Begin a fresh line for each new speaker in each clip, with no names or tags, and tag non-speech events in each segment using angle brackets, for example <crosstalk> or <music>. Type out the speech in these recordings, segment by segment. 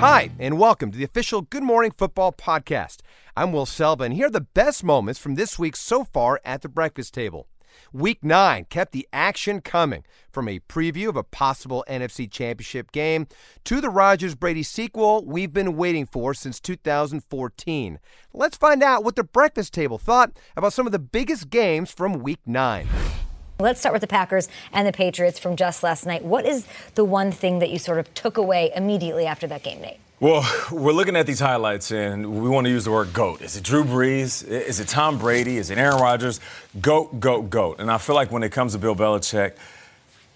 Hi, and welcome to the official Good Morning Football podcast. I'm Will Selva, and here are the best moments from this week so far at the breakfast table. Week 9 kept the action coming from a preview of a possible NFC Championship game to the Rodgers Brady sequel we've been waiting for since 2014. Let's find out what the breakfast table thought about some of the biggest games from Week 9.
Let's start with the Packers and the Patriots from just last night. What is the one thing that you sort of took away immediately after that game, Nate?
Well, <laughs> we're looking at these highlights and we want to use the word GOAT. Is it Drew Brees? Is it Tom Brady? Is it Aaron Rodgers? GOAT, GOAT, GOAT. And I feel like when it comes to Bill Belichick,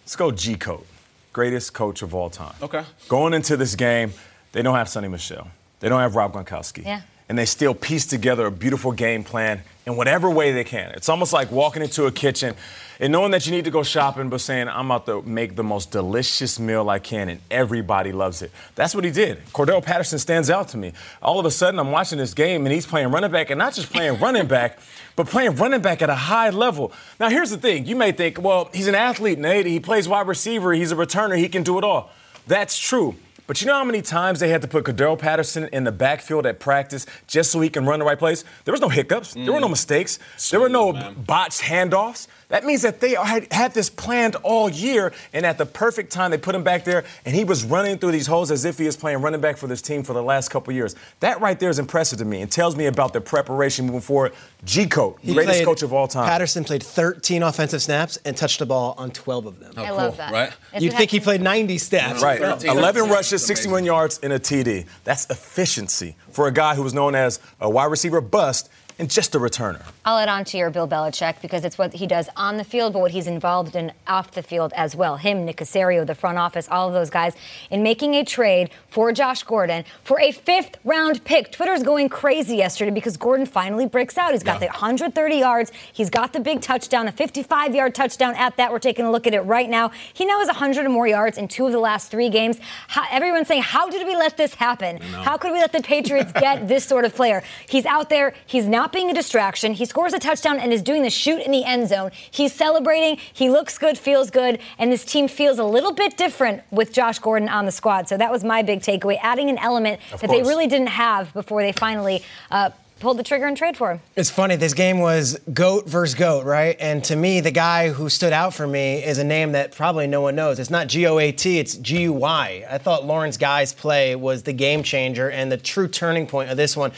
let's go G COAT, Greatest coach of all time.
Okay.
Going into this game, they don't have Sony Michel, They don't have Rob Gronkowski.
Yeah.
And they still piece together a beautiful game plan in whatever way they can. It's almost like walking into a kitchen and knowing that you need to go shopping, but saying, I'm about to make the most delicious meal I can, and everybody loves it. That's what he did. Cordarrelle Patterson stands out to me. All of a sudden, I'm watching this game, and he's playing running back, and not just playing <laughs> running back, but playing running back at a high level. Now, here's the thing you may think, well, he's an athlete, Nate. He plays wide receiver, he's a returner, he can do it all. That's true. But you know how many times they had to put Cordarrelle Patterson in the backfield at practice just so he can run the right place? There was no hiccups. Mm. There were no mistakes. Sweet, there were no man. botched handoffs. That means that they had, had this planned all year, and at the perfect time, they put him back there, and he was running through these holes as if he is playing running back for this team for the last couple years. That right there is impressive to me and tells me about the preparation moving forward. G Coach, greatest coach of all time.
Patterson played 13 offensive snaps and touched the ball on 12 of them.
Oh, I cool. love that.
Right? You'd think he played 90 snaps.
Right. 11 rushes, 61 yards, and a TD. That's efficiency for a guy who was known as a wide receiver bust and just a returner.
I'll add on to your Bill Belichick because it's what he does on the field, but what he's involved in off the field as well. Him, Nick Caserio, the front office, all of those guys in making a trade for Josh Gordon for a fifth round pick. Twitter's going crazy yesterday because Gordon finally breaks out. He's got yeah. the 130 yards. He's got the big touchdown, a 55 yard touchdown at that. We're taking a look at it right now. He now has 100 or more yards in two of the last three games. How, everyone's saying, how did we let this happen? How could we let the Patriots get this sort of player? He's out there. He's not being a distraction. He scores a touchdown and is doing the shoot in the end zone. He's celebrating. He looks good, feels good, and this team feels a little bit different with Josh Gordon on the squad. So that was my big takeaway, adding an element of that course. they really didn't have before they finally. Uh, pulled the trigger and trade for him.
It's funny. This game was goat versus goat, right? And to me, the guy who stood out for me is a name that probably no one knows. It's not G O A T. It's G U Y. I thought Lawrence Guy's play was the game changer and the true turning point of this one.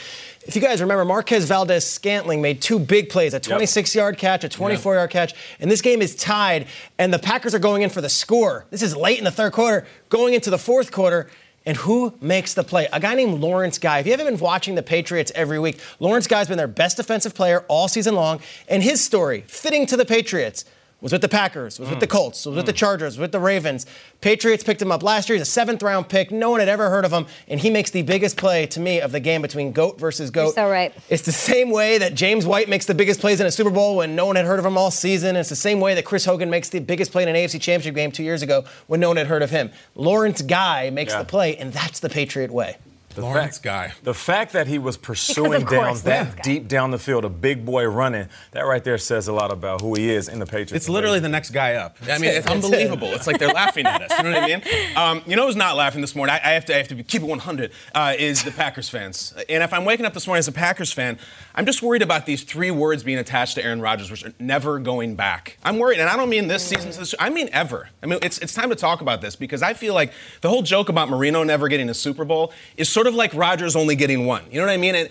If you guys remember, Marquez Valdes-Scantling made two big plays a 26 yard catch, a 24 yard catch, and this game is tied, and the Packers are going in for the score. This is late in the third quarter, going into the fourth quarter. And who makes the play? A guy named Lawrence Guy. If you haven't been watching the Patriots every week, Lawrence Guy's been their best defensive player all season long. And his story, fitting to the Patriots, was with the Packers, was with the mm. Colts, was with the mm. Chargers, with the Ravens. Patriots picked him up last year. He's a seventh round pick. No one had ever heard of him, and he makes the biggest play to me of the game between GOAT versus GOAT.
You're so right.
It's the same way that James White makes the biggest plays in a Super Bowl when no one had heard of him all season. It's the same way that Chris Hogan makes the biggest play in an AFC Championship game two years ago when no one had heard of him. Lawrence Guy makes
Yeah.
the play, and that's the Patriot way.
The
Lawrence
fact,
guy.
The fact that he was pursuing down that
guy.
deep down the field, a big boy running, that right there says a lot about who he is in the Patriots.
It's literally the next guy up. I mean, it's <laughs> unbelievable. It's like they're laughing at us. You know what I mean? Um, you know who's not laughing this morning? I, I have to, I have to keep it 100. Uh, is the Packers fans. And if I'm waking up this morning as a Packers fan, I'm just worried about these three words being attached to Aaron Rodgers, which are never going back. I'm worried, and I don't mean this season. This, I mean ever. I mean it's it's time to talk about this because I feel like the whole joke about Marino never getting a Super Bowl is sort of like Rodgers only getting one. You know what I mean?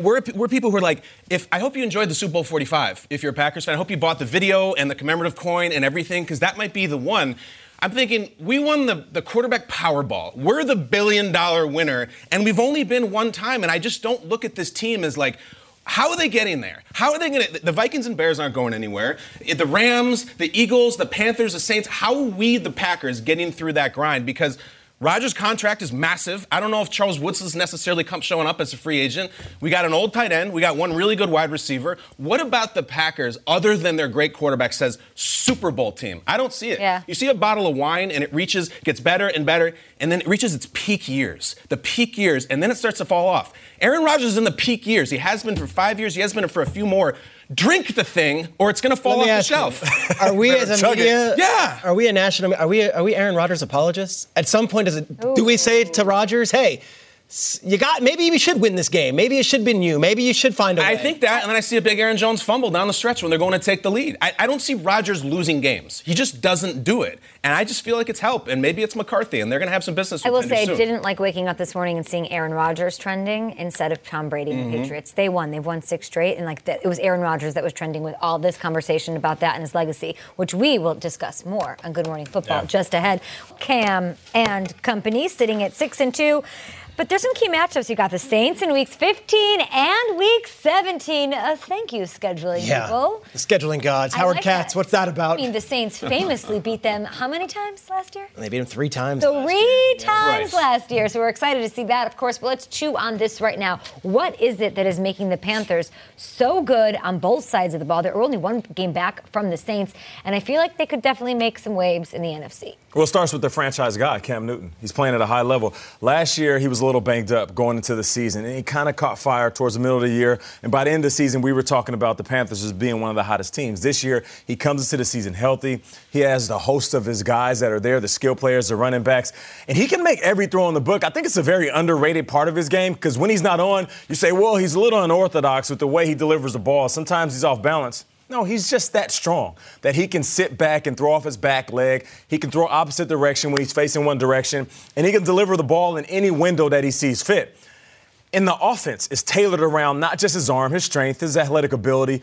We're we're people who are like, if I hope you enjoyed the Super Bowl 45. If you're a Packers fan, I hope you bought the video and the commemorative coin and everything because that might be the one. I'm thinking we won the, the quarterback Powerball. We're the billion dollar winner, and we've only been one time. And I just don't look at this team as like, how are they getting there? How are they going to? The Vikings and Bears aren't going anywhere. The Rams, the Eagles, the Panthers, the Saints. How are we, the Packers, getting through that grind? Because Rodgers' contract is massive. I don't know if Charles Woods is necessarily come showing up as a free agent. We got an old tight end. We got one really good wide receiver. What about the Packers, other than their great quarterback, says Super Bowl team? I don't see it.
Yeah.
You see a bottle of wine and it reaches, gets better and better, and then it reaches its peak years, the peak years, and then it starts to fall off. Aaron Rodgers is in the peak years. He has been for five years. He has been for a few more. Drink the thing, or it's going to fall off the
ask you,
shelf. <laughs>
Are we as a
chug
media?
Yeah.
Are we a national? Are we? Are we Aaron Rodgers apologists? At some point, does it, do we say to Rodgers, "Hey, s- you got maybe you should win this game. Maybe it should have been you. Maybe you should find a way."
I think that, and then I see a big Aaron Jones fumble down the stretch when they're going to take the lead. I, I don't see Rodgers losing games. He just doesn't do it. And I just feel like it's help. And maybe it's McCarthy, and they're going to have some business
I will
him
say, I didn't like waking up this morning and seeing Aaron Rodgers trending instead of Tom Brady and the
Mm-hmm.
Patriots. They won. They've won six straight, and like that, it was Aaron Rodgers that was trending with all this conversation about that and his legacy, which we will discuss more on Good Morning Football
Yeah.
just ahead. Cam and company sitting at six and two. But there's some key matchups. You got the Saints in weeks 15 and week 17. Uh, thank you, scheduling
Yeah.
people.
The scheduling gods.
I
Howard
like
Katz.
that.
What's that about?
I mean, the Saints famously beat them how many times last year?
they beat them three times. last year.
Three times
Right.
last year. So we're excited to see that, of course. But let's chew on this right now. What is it that is making the Panthers so good on both sides of the ball? They're only one game back from the Saints, and I feel like they could definitely make some waves in the NFC.
Well, it starts with the franchise guy, Cam Newton. He's playing at a high level. Last year, he was a little banged up going into the season, and he kind of caught fire towards the middle of the year. And by the end of the season, we were talking about the Panthers as being one of the hottest teams. This year, he comes into the season healthy. He has the host of his guys that are there, the skill players, the running backs, and he can make every throw in the book. I think it's a very underrated part of his game because when he's not on, you say, well, he's a little unorthodox with the way he delivers the ball. Sometimes he's off balance. No, he's just that strong that he can sit back and throw off his back leg. He can throw opposite direction when he's facing one direction, and he can deliver the ball in any window that he sees fit. And the offense is tailored around not just his arm, his strength, his athletic ability,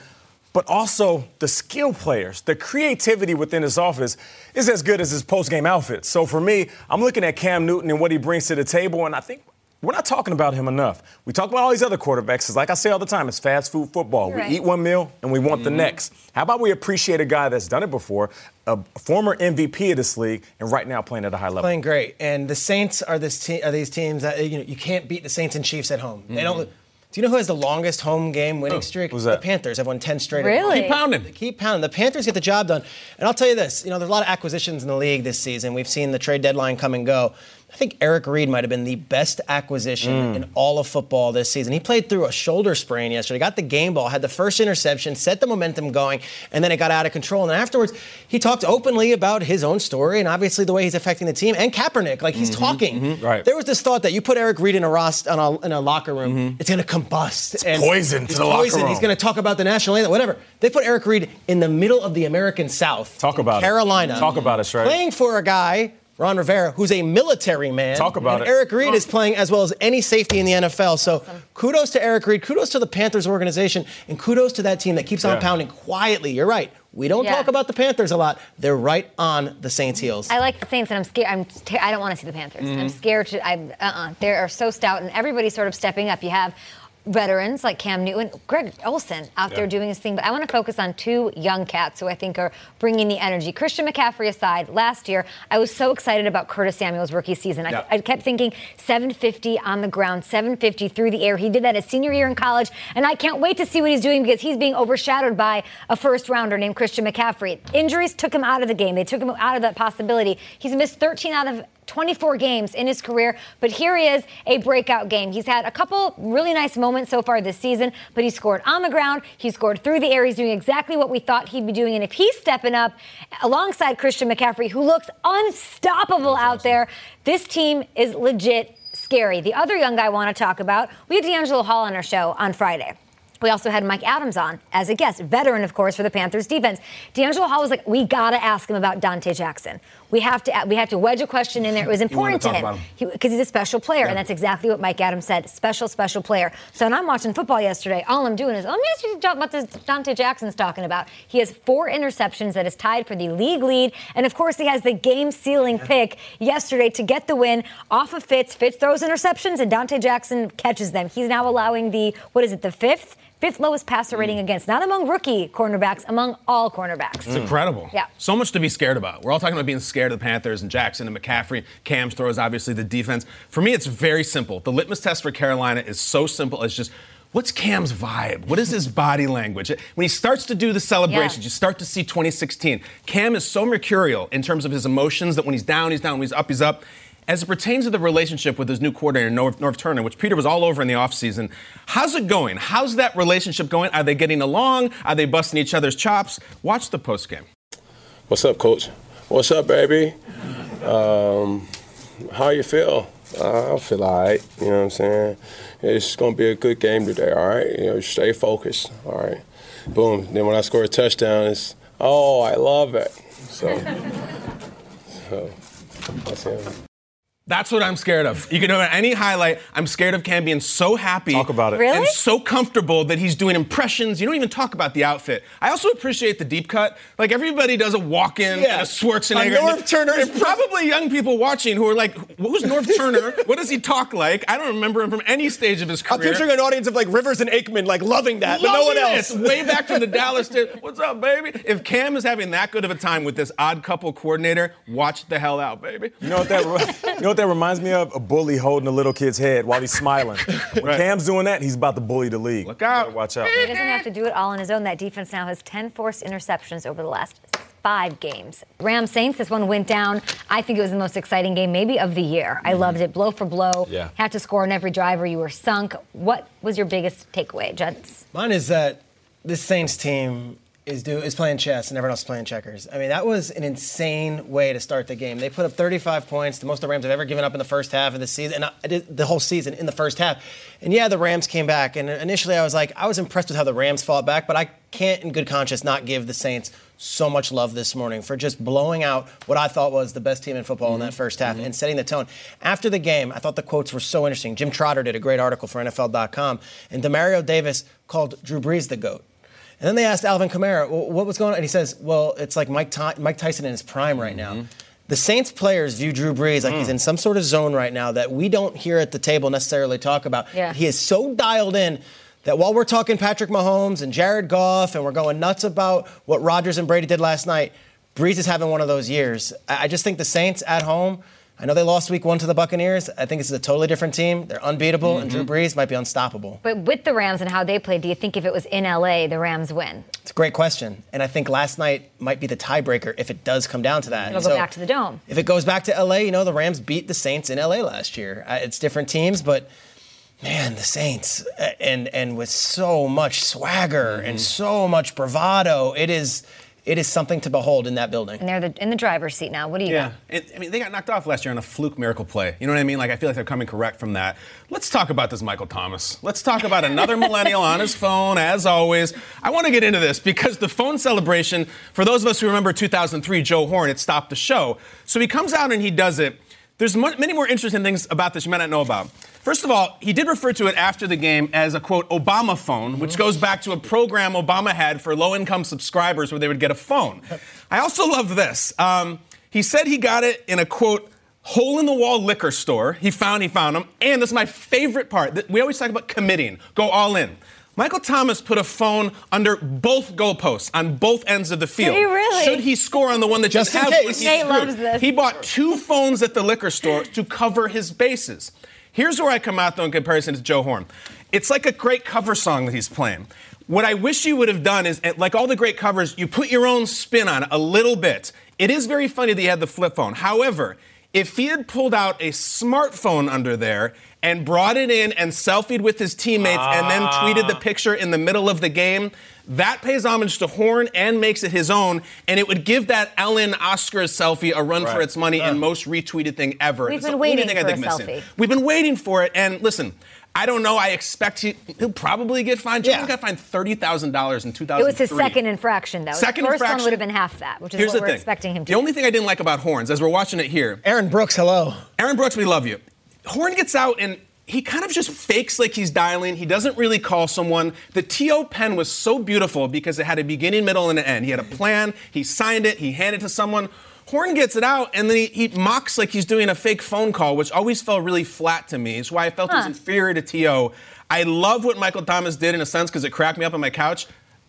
but also the skill players. The creativity within his office is as good as his post-game outfits. So for me, I'm looking at Cam Newton and what he brings to the table, and I think we're not talking about him enough. We talk about all these other quarterbacks. 'cause like I say all the time, it's fast food football.
You're
we
right.
eat one meal and we want the mm-hmm. next. How about we appreciate a guy that's done it before, a former MVP of this league, and right now playing at a high level?
playing great. And the Saints are this te- are these teams that you know you can't beat the Saints and Chiefs at home. They don't. Mm-hmm. Do you know who has the longest home game winning oh, streak?
Who's that? The?
Panthers have won 10 straight.
Really?
Keep pounding.
They keep pounding. The Panthers get the job done. And I'll tell you this, you know, there's a lot of acquisitions in the league this season. We've seen the trade deadline come and go. I think Eric Reid might have been the best acquisition mm. in all of football this season. He played through a shoulder sprain yesterday, got the game ball, had the first interception, set the momentum going, and then it got out of control. And afterwards, he talked openly about his own story and obviously the way he's affecting the team and Kaepernick. Like he's mm-hmm. talking. Mm-hmm.
right.
There was this thought that you put Eric Reid in a rost on a, in a locker room, mm-hmm. it's going to combust. and
poison to
it's
the locker
poison. He's going to talk about the national anthem, whatever. They put Eric Reid in the middle of the American South.
Talk
in
about it.
Carolina.
Talk about it, Shrey.
Playing for a guy, Ron Rivera, who's a military man.
Talk about
and
it.
Eric Reid is oh. playing as well as any safety in the NFL. So kudos to Eric Reid, kudos to the Panthers organization, and kudos to that team that keeps on
Yeah.
pounding quietly. You're right. We don't
Yeah.
talk about the Panthers a lot. They're right on the Saints' heels.
I like the Saints, and I'm scared. I'm. T- I don't want to see the Panthers. I'm mm-hmm. scared to. I'm. Uh-uh. They are so stout, and everybody's sort of stepping up. You have veterans like Cam Newton, Greg Olsen out yeah. there doing his thing. But I want to focus on two young cats who I think are bringing the energy. Christian McCaffrey aside, last year I was so excited about Curtis Samuel's rookie season. I. I kept thinking 750 on the ground, 750 through the air. He did that his senior year in college, and I can't wait to see what he's doing because he's being overshadowed by a first rounder named Christian McCaffrey. Injuries took him out of the game. They took him out of that possibility. He's missed 13 out of 24 games in his career, but here he is, a breakout game. He's had a couple really nice moments so far this season, but he scored on the ground, he scored through the air. He's doing exactly what we thought he'd be doing. And if he's stepping up alongside Christian McCaffrey, who looks unstoppable That's out awesome. there, this team is legit scary. The other young guy I want to talk about, we had DeAngelo Hall on our show on Friday. We also had Mike Adams on as a guest, veteran, of course, for the Panthers defense. DeAngelo Hall was like, we got to ask him about Donte Jackson. We have to we have to wedge a question in there. It was <laughs> important to him because he, he's a special player, yeah. and that's exactly what Mike Adams said. Special, special player. So when I'm watching football yesterday, all I'm doing is let me ask you what this Donte Jackson's talking about. He has four interceptions that is tied for the league lead, and of course he has the game-sealing pick yesterday to get the win off of Fitz. Fitz throws interceptions, and Donte Jackson catches them. He's now allowing the what is it, the fifth? Fifth lowest passer mm. rating against, not among rookie cornerbacks, among all cornerbacks.
It's incredible.
Yeah.
So much to be scared about. We're all talking about being scared of the Panthers and Jackson and McCaffrey. Cam's throws, obviously, the defense. For me, it's very simple. The litmus test for Carolina is so simple. It's just what's Cam's vibe? What is his <laughs> body language? When he starts to do the celebrations, yeah. you start to see 2016. Cam is so mercurial in terms of his emotions that when he's down, he's down, when he's up, he's up. As it pertains to the relationship with his new coordinator, North, Norv Turner, which Peter was all over in the offseason, how's it going? How's that relationship going? Are they getting along? Are they busting each other's chops? Watch the postgame.
What's up, coach? What's up, baby? Um, how you feel? I feel all right. You know what I'm saying? It's going to be a good game today, all right? You know, stay focused, all right? Boom. Then when I score a touchdown, it's, oh, I love it. So, <laughs> so that's it.
That's what I'm scared of. You can know any highlight. I'm scared of Cam being so happy.
Talk about it.
Really?
And so comfortable that he's doing impressions. You don't even talk about the outfit. I also appreciate the deep cut. Like everybody does a Walken yeah. and a Schwarzenegger.
A Norv Turner.
There's probably young people watching who are like, who's Norv Turner? what does he talk like? I don't remember him from any stage of his career.
I'm picturing an audience of like Rivers and Aikman like loving that, loving but no one else.
Way back from the Dallas days. <laughs> What's up, baby? If Cam is having that good of a time with this odd couple coordinator, watch the hell out, baby.
You know what that, you know what that reminds me of? a bully holding a little kid's head while he's smiling. <laughs> When right. Cam's doing that, he's about to bully the league.
Look out.
Watch out.
He doesn't have to do it all on his own. That defense now has 10 forced interceptions over the last five games. Ram Saints, this one went down. I think it was the most exciting game, maybe of the year. I mm-hmm. loved it, blow for blow.
Yeah.
Had to score on every drive, or you were sunk. What was your biggest takeaway, Jets?
Mine is that this Saints team is do is playing chess and everyone else is playing checkers. I mean, that was an insane way to start the game. They put up 35 points, the most the Rams have ever given up in the first half of the season, and the whole season in the first half. And yeah, the Rams came back, and initially I was like, I was impressed with how the Rams fought back, but I can't, in good conscience, not give the Saints so much love this morning for just blowing out what I thought was the best team in football mm-hmm. in that first half mm-hmm. and setting the tone. After the game, I thought the quotes were so interesting. Jim Trotter did a great article for NFL.com, and Demario Davis called Drew Brees the GOAT. And then they asked Alvin Kamara, well, what was going on? And he says, well, it's like Mike, Ty- Mike Tyson in his prime right now. Mm-hmm. The Saints players view Drew Brees like mm. he's in some sort of zone right now that we don't hear at the table necessarily talk about.
Yeah.
He is so dialed in that while we're talking Patrick Mahomes and Jared Goff and we're going nuts about what Rodgers and Brady did last night, Brees is having one of those years. I just think the Saints at home – I know they lost week one to the Buccaneers. I think this is a totally different team. They're unbeatable, mm-hmm. and Drew mm-hmm. Brees might be unstoppable.
But with the Rams and how they played, do you think if it was in LA, the Rams win?
It's a great question. And I think last night might be the tiebreaker if it does come down to that.
It'll so go back to the Dome.
If it goes back to LA, you know, the Rams beat the Saints in LA last year. Uh, it's different teams, but man, the Saints, and, and with so much swagger mm-hmm. and so much bravado, it is it is something to behold in that building.
And they're the, in the driver's seat now. What do you got?
yeah. It, I mean, they got knocked off last year on a fluke miracle play. You know what I mean? Like, I feel like they're coming correct from that. Let's talk about this Michael Thomas. Let's talk about another <laughs> millennial on his phone, as always. I want to get into this because the phone celebration, for those of us who remember 2003, Joe Horn, it stopped the show. So he comes out and he does it. There's many more interesting things about this you might not know about. First of all, he did refer to it after the game as a quote Obama phone, which goes back to a program Obama had for low income subscribers where they would get a phone. <laughs> I also love this. Um, he said he got it in a quote hole in the wall liquor store. He found he found them. And this is my favorite part. We always talk about committing. Go all in. Michael Thomas put a phone under both goalposts on both ends of the field.
Did he really?
Should he score on the one that
Just
just
in
has
case.
Nate loves this.
He bought two phones at the liquor store to cover his bases. Here's where I come out though in comparison to Joe Horn. It's like a great cover song that he's playing. What I wish you would have done is, eh, like all the great covers, you put your own spin on it a little bit. It is very funny that he had the flip phone. However, if he had pulled out a smartphone under there and brought it in and selfied with his teammates and then ah. tweeted the picture in the middle of the game, that pays homage to Horn and makes it his own, and it would give that Ellen Oscars selfie a run for its money and most retweeted thing ever.
We've
It's
been waiting
thing I
for
think
a
missing.
selfie.
We've been waiting for it, and listen. I don't know. I expect he, he'll probably get fined. Joe Horn got fined thirty thousand dollars in two thousand.
It was his second infraction, though.
Second
the first
infraction.
one would have been half that, which is
Here's
what we're
thing.
expecting him to.
The only thing I didn't like about Horns, as we're watching it here,
Aaron Brooks, hello.
Aaron Brooks, we love you. Horn gets out and he kind of just fakes like he's dialing. He doesn't really call someone. The TO pen was so beautiful because it had a beginning, middle, and an end. He had a plan, he signed it, he handed it to someone. Horn gets it out and then he, he mocks like he's doing a fake phone call, which always felt really flat to me. It's why I felt he was inferior to TO. I love what Michael Thomas did in a sense because it cracked me up on my couch.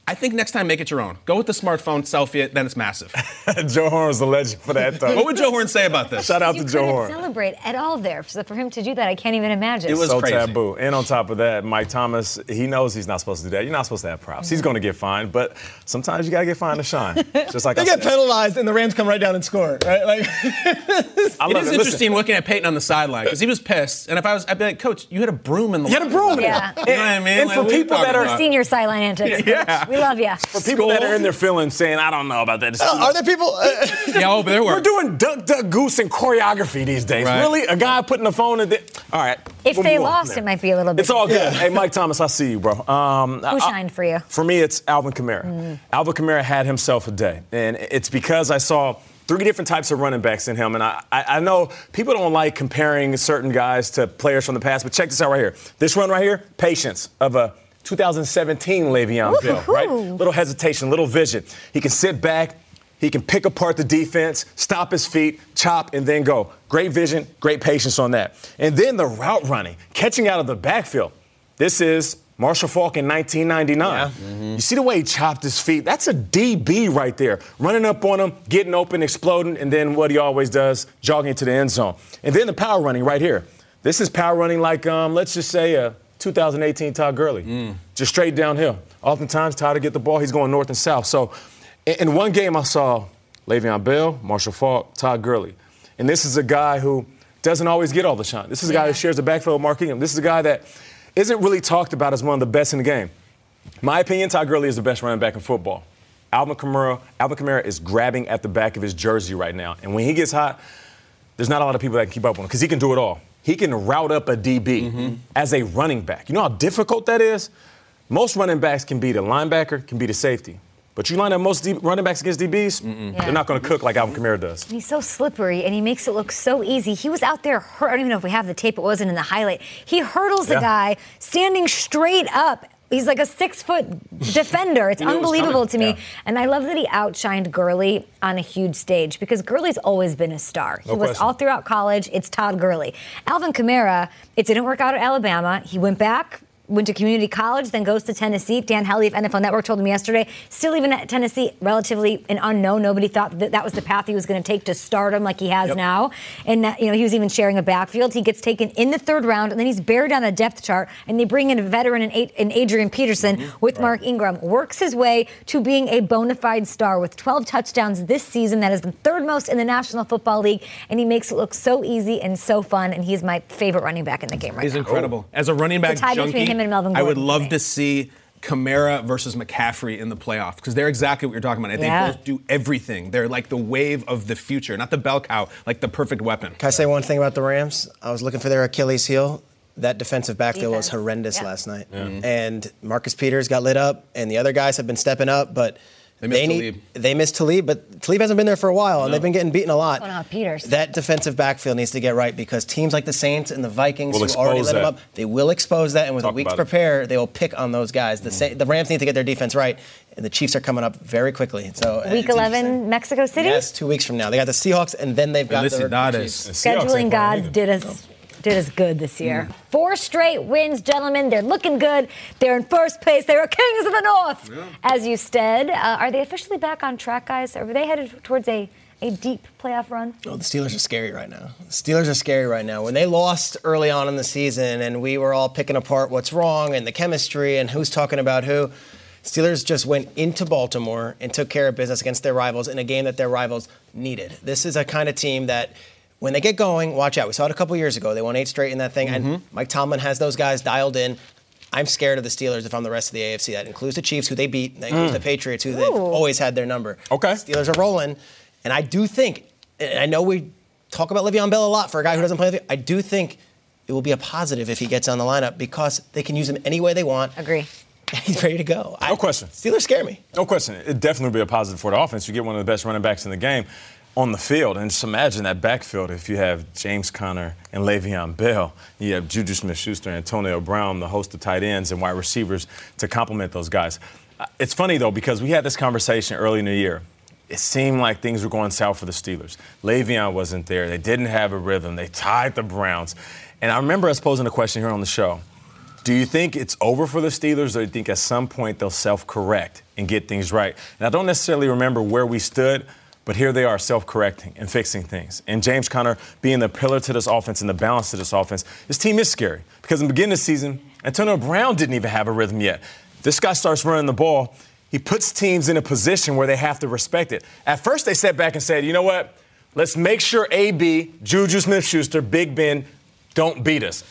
I think next time make it your own. Go with the smartphone, selfie it, then it's massive. <laughs>
Joe Horn was the legend for that, though.
what would Joe Horn say about this?
Shout out
you
to Joe Horn.
celebrate at all there. So for him to do that, I can't even imagine.
It was
so
crazy.
taboo. And on top of that, Mike Thomas, he knows he's not supposed to do that. You're not supposed to have props. He's going to get fined, but sometimes you got to get fined to shine. <laughs> Just like
They
I
get
said.
penalized and the Rams come right down and score, right? Like, <laughs>
I
It
love Listen,
interesting looking at Payton on the sideline because he was pissed. And if I was, I'd be like, Coach, you had a broom in the.
You had a broom.
Yeah.
You know what I mean?
And
Like,
for
what are you
people that are-
Senior sideline antics.
Yeah.
We love you.
For people that are in their feelings saying, I don't know about that. It's too
are there people? Uh, <laughs>
Yeah, oh, but there were.
We're doing duck, duck, goose and choreography these days.
Right.
Really? A guy putting the phone in the. All right.
If
we'll
they lost, it might be a little bit.
It's all good. Hey, Mike Thomas, I see you, bro. Um,
Who
I-
shined for you?
For me, it's Alvin Kamara. Alvin Kamara had himself a day, and it's because I saw three different types of running backs in him. And I, I, I know people don't like comparing certain guys to players from the past, but check this out right here. This run right here, patience of a 2017 Le'Veon Bell, right? Little hesitation, little vision. He can sit back. He can pick apart the defense, stop his feet, chop, and then go. Great vision, great patience on that. And then the route running, catching out of the backfield. This is Marshall Faulk in 1999. You see the way he chopped his feet? That's a DB right there. Running up on him, getting open, exploding, and then what he always does, jogging to the end zone. And then the power running right here. This is power running like, um, let's just say, a 2018 Todd Gurley. Mm. Just straight downhill. Oftentimes, Todd to get the ball, he's going north and south. So in, one game, I saw Le'Veon Bell, Marshall Faulk, Todd Gurley. And this is a guy who doesn't always get all the shine. This is a guy who shares the backfield with Mark Ingram. This is a guy that isn't really talked about as one of the best in the game. My opinion, Todd Gurley is the best running back in football. Alvin Kamara, Alvin Kamara is grabbing at the back of his jersey right now. And when he gets hot, there's not a lot of people that can keep up with him because he can do it all. He can route up a DB mm-hmm. as a running back. You know how difficult that is? Most running backs can beat a linebacker, can beat a safety. But you line up most D- running backs against DBs,
Yeah.
they're not going to cook like Alvin Kamara does.
He's so slippery and he makes it look so easy. He was out there, hur- I don't even know if we have the tape, it wasn't in the highlight. He hurdles the guy standing straight up. He's like a six foot defender. It's <laughs>
it
unbelievable to me.
Yeah.
And I love that he outshined Gurley on a huge stage because Gurley's always been a star. He
No
was
question.
all throughout college. It's Todd Gurley. Alvin Kamara, it didn't work out at Alabama. He went back. Went to community college, then goes to Tennessee. Dan Hellie of NFL Network told him yesterday. Still, even at Tennessee, relatively an unknown. Nobody thought that that was the path he was going to take to stardom like he has now. And that, you know, he was even sharing a backfield. He gets taken in the third round, and then he's buried on a depth chart. And they bring in a veteran in, A- in Adrian Peterson mm-hmm. with Mark Ingram. Works his way to being a bona fide star with 12 touchdowns this season. That is the third most in the National Football League, and he makes it look so easy and so fun. And he's my favorite running back in the game right
He's
now.
He's incredible. As a running back
It's a tie
junkie,
between him and Melvin
I would love
me.
to see Kamara versus McCaffrey in the playoffs because they're exactly what you're talking about. I think
Yeah.
both do everything. They're like the wave of the future, not the bell cow, like the perfect weapon.
Can I say one thing about the Rams? I was looking for their Achilles heel. That defensive backfield was horrendous
Yeah.
last night. And Marcus Peters got lit up, and the other guys have been stepping up, but
They missed
need
Talib.
they missed Talib, but Talib hasn't been there for a while, and they've been getting beaten a lot.
Oh, no, Peters.
That defensive backfield needs to get right because teams like the Saints and the Vikings
Will
who already
expose
let them up, they will expose that, and with
Talk
a week to
about it.
prepare, they will pick on those guys. The, Sa- the Rams need to get their defense right, and the Chiefs are coming up very quickly. So uh,
Week 11. Mexico City.
Yes, two weeks from now. They got the Seahawks, and then they've got the, the
Felicidades.
Chiefs.
The Seahawks
Scheduling
playing
gods did us did us good this year. Four straight wins, gentlemen. They're looking good. They're in first place. They are kings of the north, as you said. Uh, are they officially back on track, guys? Are they headed towards a a deep playoff run?
Oh, the Steelers are scary right now. The Steelers are scary right now. When they lost early on in the season and we were all picking apart what's wrong and the chemistry and who's talking about who, Steelers just went into Baltimore and took care of business against their rivals in a game that their rivals needed. This is a kind of team that when they get going, watch out. We saw it a couple years ago. They won eight straight in that thing. And mm-hmm. Mike Tomlin has those guys dialed in. I'm scared of the Steelers if I'm the rest of the AFC. That includes the Chiefs, who they beat. That includes the mm. Patriots, who they've always had their number.
Okay.
Steelers are rolling. And I do think, and I know we talk about Le'Veon Bell a lot for a guy who doesn't play. the- I do think it will be a positive if he gets on the lineup because they can use him any way they want.
Agree. <laughs>
He's ready to go.
No question.
Steelers scare me.
No question. It definitely will be a positive for the offense. You get one of the best running backs in the game on the field. And just imagine that backfield if you have James Conner and Le'Veon Bell. You have Juju Smith-Schuster, and Antonio Brown, the host of tight ends and wide receivers to complement those guys. Uh, It's funny, though, because we had this conversation early in the year. It seemed like things were going south for the Steelers. Le'Veon wasn't there. They didn't have a rhythm. They tied the Browns. And I remember us posing a question here on the show. Do you think it's over for the Steelers, or do you think at some point they'll self correct and get things right? And I don't necessarily remember where we stood, but here they are self correcting and fixing things. And James Conner being the pillar to this offense and the balance to this offense, this team is scary because in the beginning of the season, Antonio Brown didn't even have a rhythm yet. This guy starts running the ball. He puts teams in a position where they have to respect it. At first, they sat back and said, you know what? Let's make sure AB, Juju Smith Schuster, Big Ben don't beat us.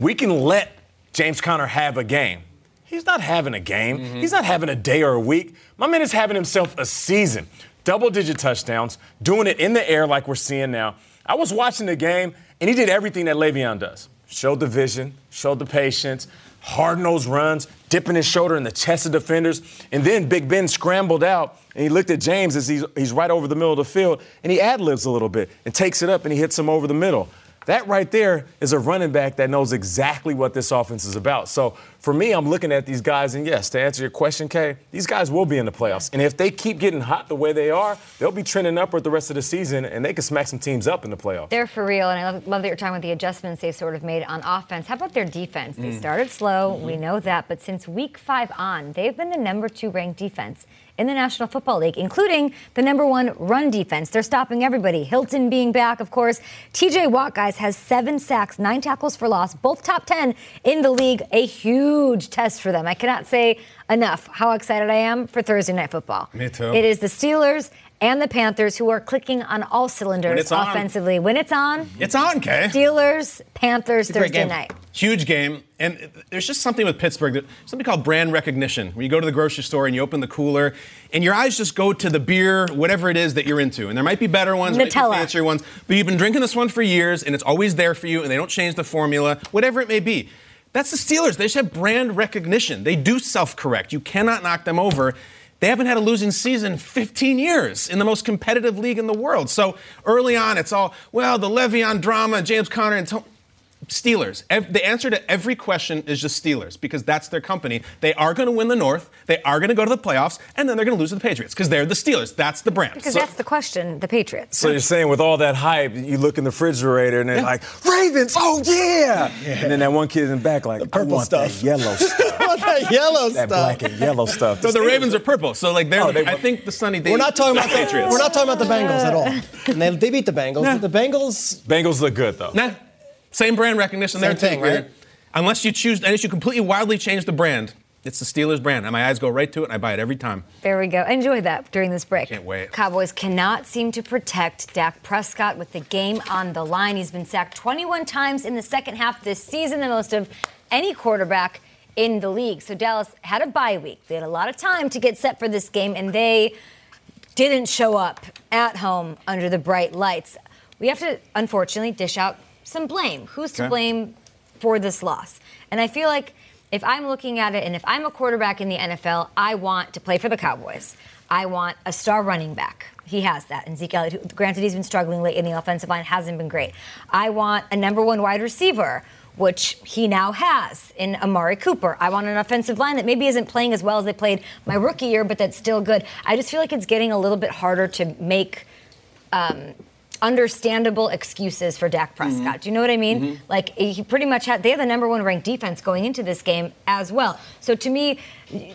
We can let James Conner have a game. He's not having a game. Mm-hmm. He's not having a day or a week. My man is having himself a season. Double digit touchdowns, doing it in the air like we're seeing now. I was watching the game, and he did everything that Le'Veon does. Showed the vision, showed the patience, hard nosed runs, dipping his shoulder in the chest of defenders. And then Big Ben scrambled out, and he looked at James as he's, he's right over the middle of the field, and he ad libs a little bit and takes it up and he hits him over the middle. That right there is a running back that knows exactly what this offense is about. So for me, I'm looking at these guys, and yes, to answer your question, Kay, these guys will be in the playoffs. And if they keep getting hot the way they are, they'll be trending upward the rest of the season, and they can smack some teams up in the playoffs.
They're for real, and I love, love that you're talking about the adjustments they've sort of made on offense. How about their defense? They mm. started slow, we mm-hmm. know that, but since week five on, they've been the number two ranked defense in the National Football League, including the number one run defense. They're stopping everybody. Hilton being back, of course. TJ Watt, guys, has seven sacks, nine tackles for loss, both top 10 in the league. A huge test for them. I cannot say enough how excited I am for Thursday Night Football.
Me too.
It is the Steelers and the Panthers who are clicking on all cylinders
it's on.
offensively. When it's on,
It's on, Kay.
Steelers, Panthers, Thursday
game.
night.
Huge game. And there's just something with Pittsburgh, that, something called brand recognition, where you go to the grocery store and you open the cooler, and your eyes just go to the beer, whatever it is that you're into. And there might be better ones, there might be fancier ones, but you've been drinking this one for years, and it's always there for you, and they don't change the formula, whatever it may be. That's the Steelers. They just have brand recognition. They do self correct. You cannot knock them over. They haven't had a losing season in 15 years in the most competitive league in the world. So early on, it's all, well, the Le'Veon drama, James Conner, and Tom- Steelers. The answer to every question is just Steelers because that's their company. They are going to win the North. They are going to go to the playoffs, and then they're going to lose to the Patriots because they're the Steelers. That's the brand.
Because
So-
that's the question, the Patriots.
So you're saying with all that hype, you look in the refrigerator and they're like, Ravens, oh yeah. And then that one kid in the back like,
purple <laughs>
I want
stuff.
that yellow stuff,
that yellow
that
stuff.
black and yellow stuff.
so the Ravens are purple. So like they're,
Oh, they-
I think the Sunny Day.
We're not talking about the
Patriots.
We're not talking about the Bengals at all. <laughs> And they, they beat the Bengals. but The Bengals.
Bengals look good though.
Nah, same brand recognition there
Same thing,
too.
right?
Unless you choose, unless you completely wildly change the brand, it's the Steelers brand, and my eyes go right to it, and I buy it every time.
There we go. Enjoy that during this break.
Can't wait.
Cowboys cannot seem to protect Dak Prescott with the game on the line. He's been sacked 21 times in the second half this season, the most of any quarterback in the league. So Dallas had a bye week. They had a lot of time to get set for this game, and they didn't show up at home under the bright lights. We have to, unfortunately, dish out some blame. Who's to
Okay.
blame for this loss? And I feel like if I'm looking at it and if I'm a quarterback in the NFL, I want to play for the Cowboys. I want a star running back. He has that. And Zeke Elliott, granted, he's been struggling late in the offensive line, hasn't been great. I want a number one wide receiver, which he now has in Amari Cooper. I want an offensive line that maybe isn't playing as well as they played my rookie year, but that's still good. I just feel like it's getting a little bit harder to make. Um, understandable excuses for Dak Prescott. Mm-hmm. Do you know what I mean? Mm-hmm. Like he pretty much had they had the number one ranked defense going into this game as well. So to me,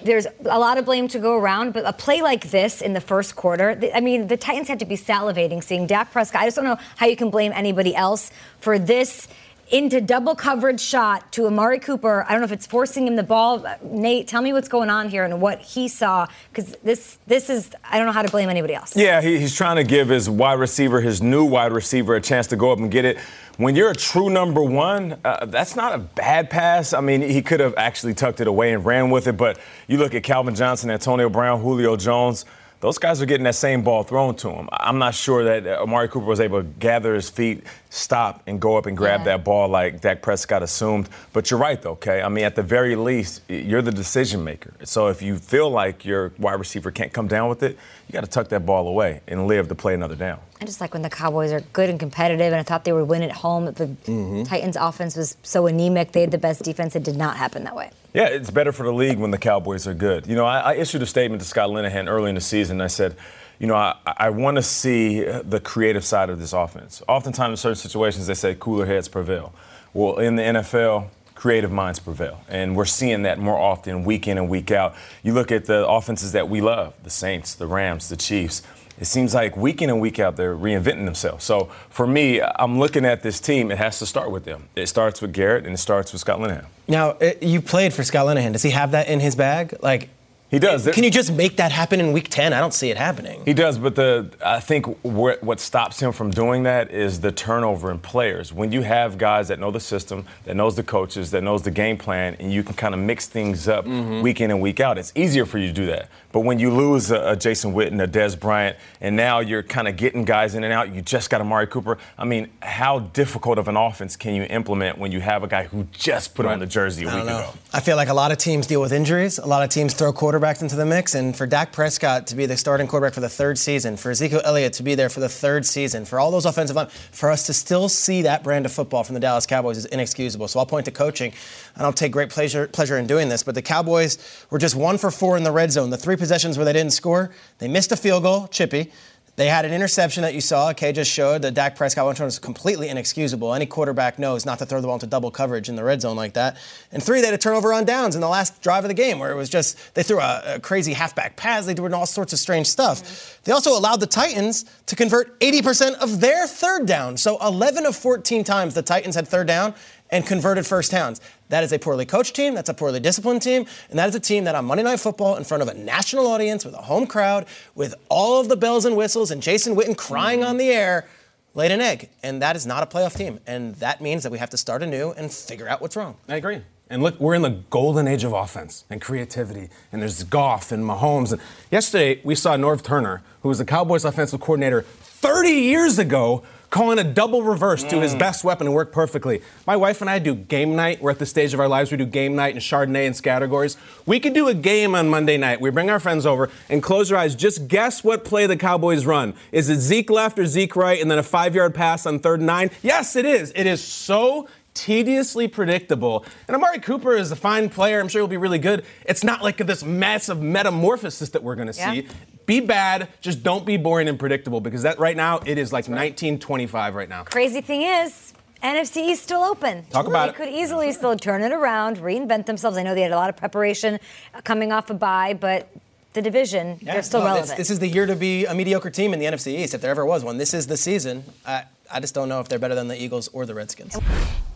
there's a lot of blame to go around, but a play like this in the first quarter, I mean, the Titans had to be salivating seeing Dak Prescott. I just don't know how you can blame anybody else for this into double coverage shot to Amari Cooper. I don't know if it's forcing him the ball. Nate, tell me what's going on here and what he saw because this this is I don't know how to blame anybody else.
Yeah, he, he's trying to give his wide receiver, his new wide receiver, a chance to go up and get it. When you're a true number one, uh, that's not a bad pass. I mean, he could have actually tucked it away and ran with it, but you look at Calvin Johnson, Antonio Brown, Julio Jones those guys are getting that same ball thrown to him. I'm not sure that Amari Cooper was able to gather his feet, stop, and go up and grab yeah. that ball like Dak Prescott assumed. But you're right, though, okay? I mean, at the very least, you're the decision maker. So if you feel like your wide receiver can't come down with it, you got to tuck that ball away and live to play another down.
I just like when the Cowboys are good and competitive, and I thought they would win at home. The mm-hmm. Titans' offense was so anemic. They had the best defense. It did not happen that way.
Yeah, it's better for the league when the Cowboys are good. You know, I, I issued a statement to Scott Linehan early in the season. I said, you know, I, I want to see the creative side of this offense. Oftentimes, in certain situations, they say cooler heads prevail. Well, in the NFL, creative minds prevail. And we're seeing that more often week in and week out. You look at the offenses that we love the Saints, the Rams, the Chiefs it seems like week in and week out they're reinventing themselves. So for me, I'm looking at this team. It has to start with them. It starts with Garrett and it starts with Scott Linehan.
Now eh, you played for Scott Linehan. Does he have that in his bag? Like
he does.
Can you just make that happen in week 10? I don't see it happening.
He does, but the I think what stops him from doing that is the turnover in players. When you have guys that know the system, that knows the coaches, that knows the game plan, and you can kind of mix things up mm-hmm. week in and week out, it's easier for you to do that. But when you lose a, a Jason Witten, a Dez Bryant, and now you're kind of getting guys in and out, you just got Amari Cooper. I mean, how difficult of an offense can you implement when you have a guy who just put right. on the jersey a week ago?
I feel like a lot of teams deal with injuries. A lot of teams throw quarterbacks into the mix, and for Dak Prescott to be the starting quarterback for the third season, for Ezekiel Elliott to be there for the third season, for all those offensive line, for us to still see that brand of football from the Dallas Cowboys is inexcusable. So I'll point to coaching. And I don't take great pleasure pleasure in doing this, but the Cowboys were just one for four in the red zone. The three possessions where they didn't score, they missed a field goal, chippy. They had an interception that you saw. Kay just showed that Dak Prescott went was completely inexcusable. Any quarterback knows not to throw the ball into double coverage in the red zone like that. And three, they had a turnover on downs in the last drive of the game where it was just they threw a, a crazy halfback pass. They did all sorts of strange stuff. Mm-hmm. They also allowed the Titans to convert 80% of their third down. So 11 of 14 times the Titans had third down and converted first downs. That is a poorly coached team, that's a poorly disciplined team, and that is a team that on Monday Night Football, in front of a national audience, with a home crowd, with all of the bells and whistles, and Jason Witten crying on the air, laid an egg. And that is not a playoff team. And that means that we have to start anew and figure out what's wrong.
I agree. And look, we're in the golden age of offense and creativity. And there's Goff and Mahomes. And yesterday, we saw Norv Turner, who was the Cowboys offensive coordinator 30 years ago, calling a double reverse mm. to his mm. best weapon and worked perfectly. My wife and I do game night. We're at the stage of our lives we do game night and Chardonnay and categories. We could do a game on Monday night. We bring our friends over and close your eyes. Just guess what play the Cowboys run. Is it Zeke left or Zeke right and then a five yard pass on third and nine? Yes, it is. It is so tediously predictable. And Amari Cooper is a fine player. I'm sure he'll be really good. It's not like this massive metamorphosis that we're going to yeah. see be bad, just don't be boring and predictable because that right now it is like 1925 right now.
Crazy thing is, NFC East still open.
Talk about
they it. could easily still turn it around, reinvent themselves. I know they had a lot of preparation uh, coming off a bye, but the division, yeah, they're still no, relevant.
This is the year to be a mediocre team in the NFC East, if there ever was one. This is the season. I, I just don't know if they're better than the Eagles or the Redskins.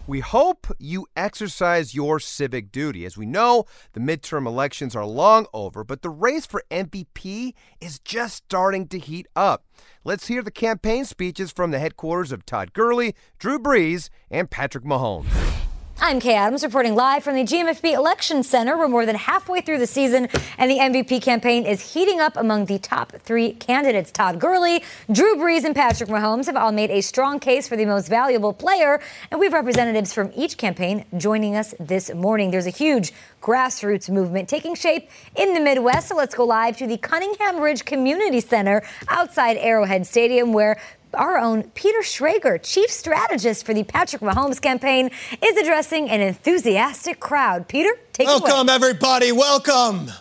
We hope you exercise your civic duty. As we know, the midterm elections are long over, but the race for MVP is just starting to heat up. Let's hear the campaign speeches from the headquarters of Todd Gurley, Drew Brees, and Patrick Mahomes.
I'm Kay Adams reporting live from the GMFB Election Center. We're more than halfway through the season, and the MVP campaign is heating up among the top three candidates. Todd Gurley, Drew Brees, and Patrick Mahomes have all made a strong case for the most valuable player, and we have representatives from each campaign joining us this morning. There's a huge grassroots movement taking shape in the Midwest, so let's go live to the Cunningham Ridge Community Center outside Arrowhead Stadium, where our own Peter Schrager, chief strategist for the Patrick Mahomes campaign, is addressing an enthusiastic crowd. Peter, take
welcome,
it away.
Welcome, everybody. Welcome.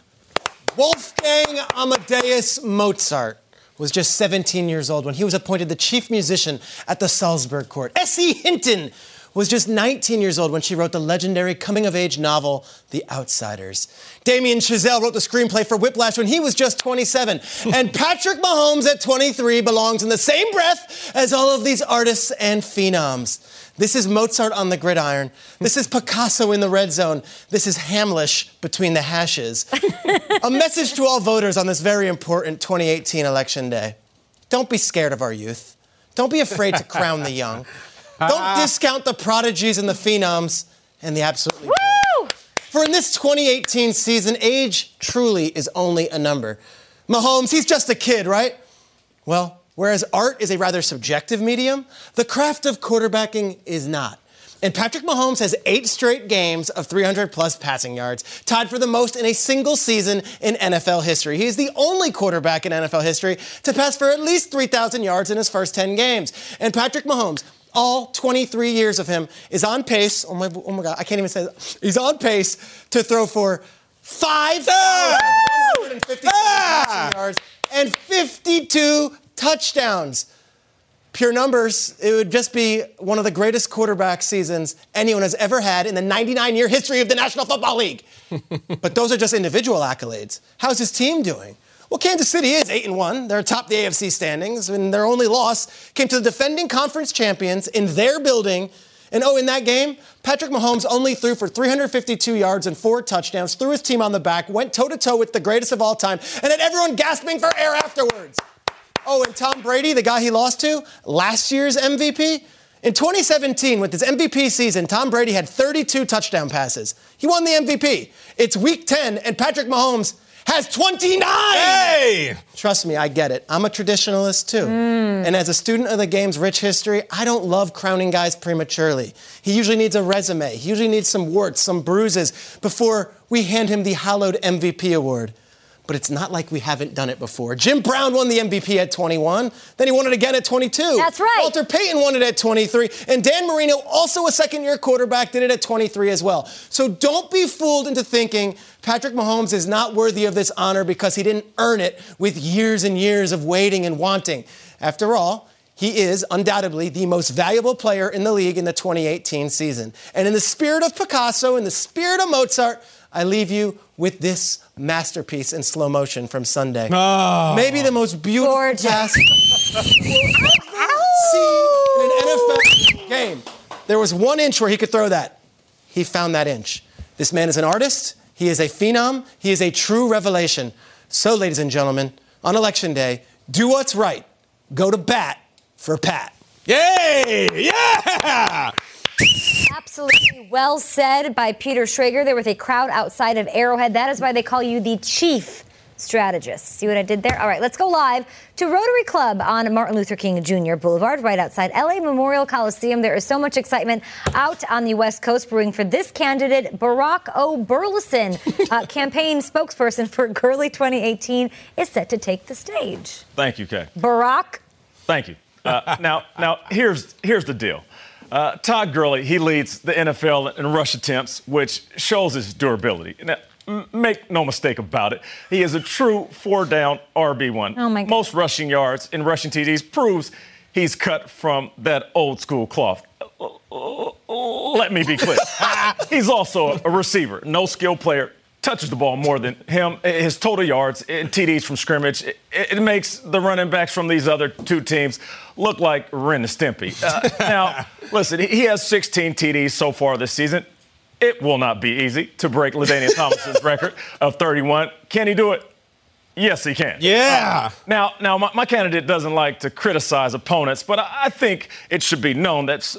Wolfgang Amadeus Mozart was just 17 years old when he was appointed the chief musician at the Salzburg court. S.E. Hinton was just 19 years old when she wrote the legendary coming of age novel, The Outsiders. Damien Chazelle wrote the screenplay for Whiplash when he was just 27. <laughs> and Patrick Mahomes at 23 belongs in the same breath as all of these artists and phenoms. This is Mozart on the gridiron. This is Picasso in the red zone. This is Hamlisch between the hashes. <laughs> A message to all voters on this very important 2018 election day. Don't be scared of our youth. Don't be afraid to crown the young. <laughs> Don't ah. discount the prodigies and the phenoms and the absolutely.
Woo!
For in this 2018 season, age truly is only a number. Mahomes, he's just a kid, right? Well, whereas art is a rather subjective medium, the craft of quarterbacking is not. And Patrick Mahomes has eight straight games of 300 plus passing yards, tied for the most in a single season in NFL history. He is the only quarterback in NFL history to pass for at least 3,000 yards in his first 10 games. And Patrick Mahomes, all 23 years of him, is on pace. Oh my, oh my God, I can't even say that. He's on pace to throw for 5,150 ah! yards and 52 touchdowns. Pure numbers, it would just be one of the greatest quarterback seasons anyone has ever had in the 99 year history of the National Football League. <laughs> but those are just individual accolades. How's his team doing? Well, Kansas City is 8 and 1. They're atop the AFC standings, and their only loss came to the defending conference champions in their building. And oh, in that game, Patrick Mahomes only threw for 352 yards and four touchdowns, threw his team on the back, went toe to toe with the greatest of all time, and had everyone gasping for air afterwards. Oh, and Tom Brady, the guy he lost to, last year's MVP, in 2017, with his MVP season, Tom Brady had 32 touchdown passes. He won the MVP. It's week 10, and Patrick Mahomes has 29.
Hey!
Trust me, I get it. I'm a traditionalist too. Mm. And as a student of the game's rich history, I don't love crowning guys prematurely. He usually needs a resume, he usually needs some warts, some bruises before we hand him the hallowed MVP award but it's not like we haven't done it before. Jim Brown won the MVP at 21, then he won it again at 22.
That's right.
Walter Payton won it at 23, and Dan Marino, also a second year quarterback, did it at 23 as well. So don't be fooled into thinking Patrick Mahomes is not worthy of this honor because he didn't earn it with years and years of waiting and wanting. After all, he is undoubtedly the most valuable player in the league in the 2018 season. And in the spirit of Picasso, in the spirit of Mozart, I leave you with this masterpiece in slow motion from Sunday. Oh. Maybe the most beautiful Gorgeous. pass <laughs> see in an NFL game. There was one inch where he could throw that. He found that inch. This man is an artist. He is a phenom. He is a true revelation. So, ladies and gentlemen, on election day, do what's right. Go to bat for Pat.
Yay! Yeah!
Absolutely well said by Peter Schrager. There was a crowd outside of Arrowhead. That is why they call you the chief strategist. See what I did there? All right, let's go live to Rotary Club on Martin Luther King Jr. Boulevard, right outside LA Memorial Coliseum. There is so much excitement out on the West Coast brewing for this candidate, Barack O. Burleson, uh, <laughs> campaign spokesperson for Gurley 2018, is set to take the stage.
Thank you, Kay.
Barack.
Thank you. Uh, now, now here's here's the deal. Uh, Todd Gurley, he leads the NFL in rush attempts, which shows his durability. Now, m- make no mistake about it, he is a true four-down RB1.
Oh my God.
Most rushing yards and rushing TDs proves he's cut from that old school cloth. Let me be clear. <laughs> he's also a receiver, no skill player, touches the ball more than him. His total yards and TDs from scrimmage, it, it, makes the running backs from these other two teams look like Ren and Stimpy. Uh, <laughs> now, listen, he has 16 TDs so far this season. It will not be easy to break LaDainian <laughs> Thomas's record of 31. Can he do it? Yes, he can.
Yeah.
Uh, now, now my, my, candidate doesn't like to criticize opponents, but I, I think it should be known that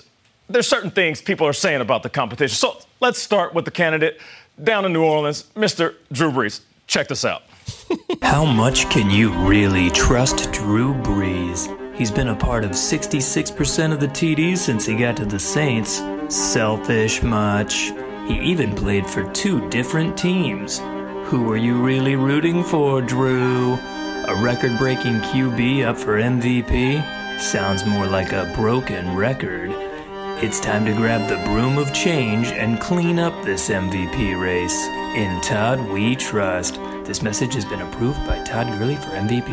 there's certain things people are saying about the competition. So let's start with the candidate down in New Orleans, Mr. Drew Brees. Check this out. <laughs>
How much can you really trust Drew Brees? He's been a part of 66% of the TDs since he got to the Saints. Selfish much? He even played for two different teams. Who are you really rooting for, Drew? A record breaking QB up for MVP? Sounds more like a broken record. It's time to grab the broom of change and clean up this MVP race. In Todd, we trust. This message has been approved by Todd Gurley for MVP.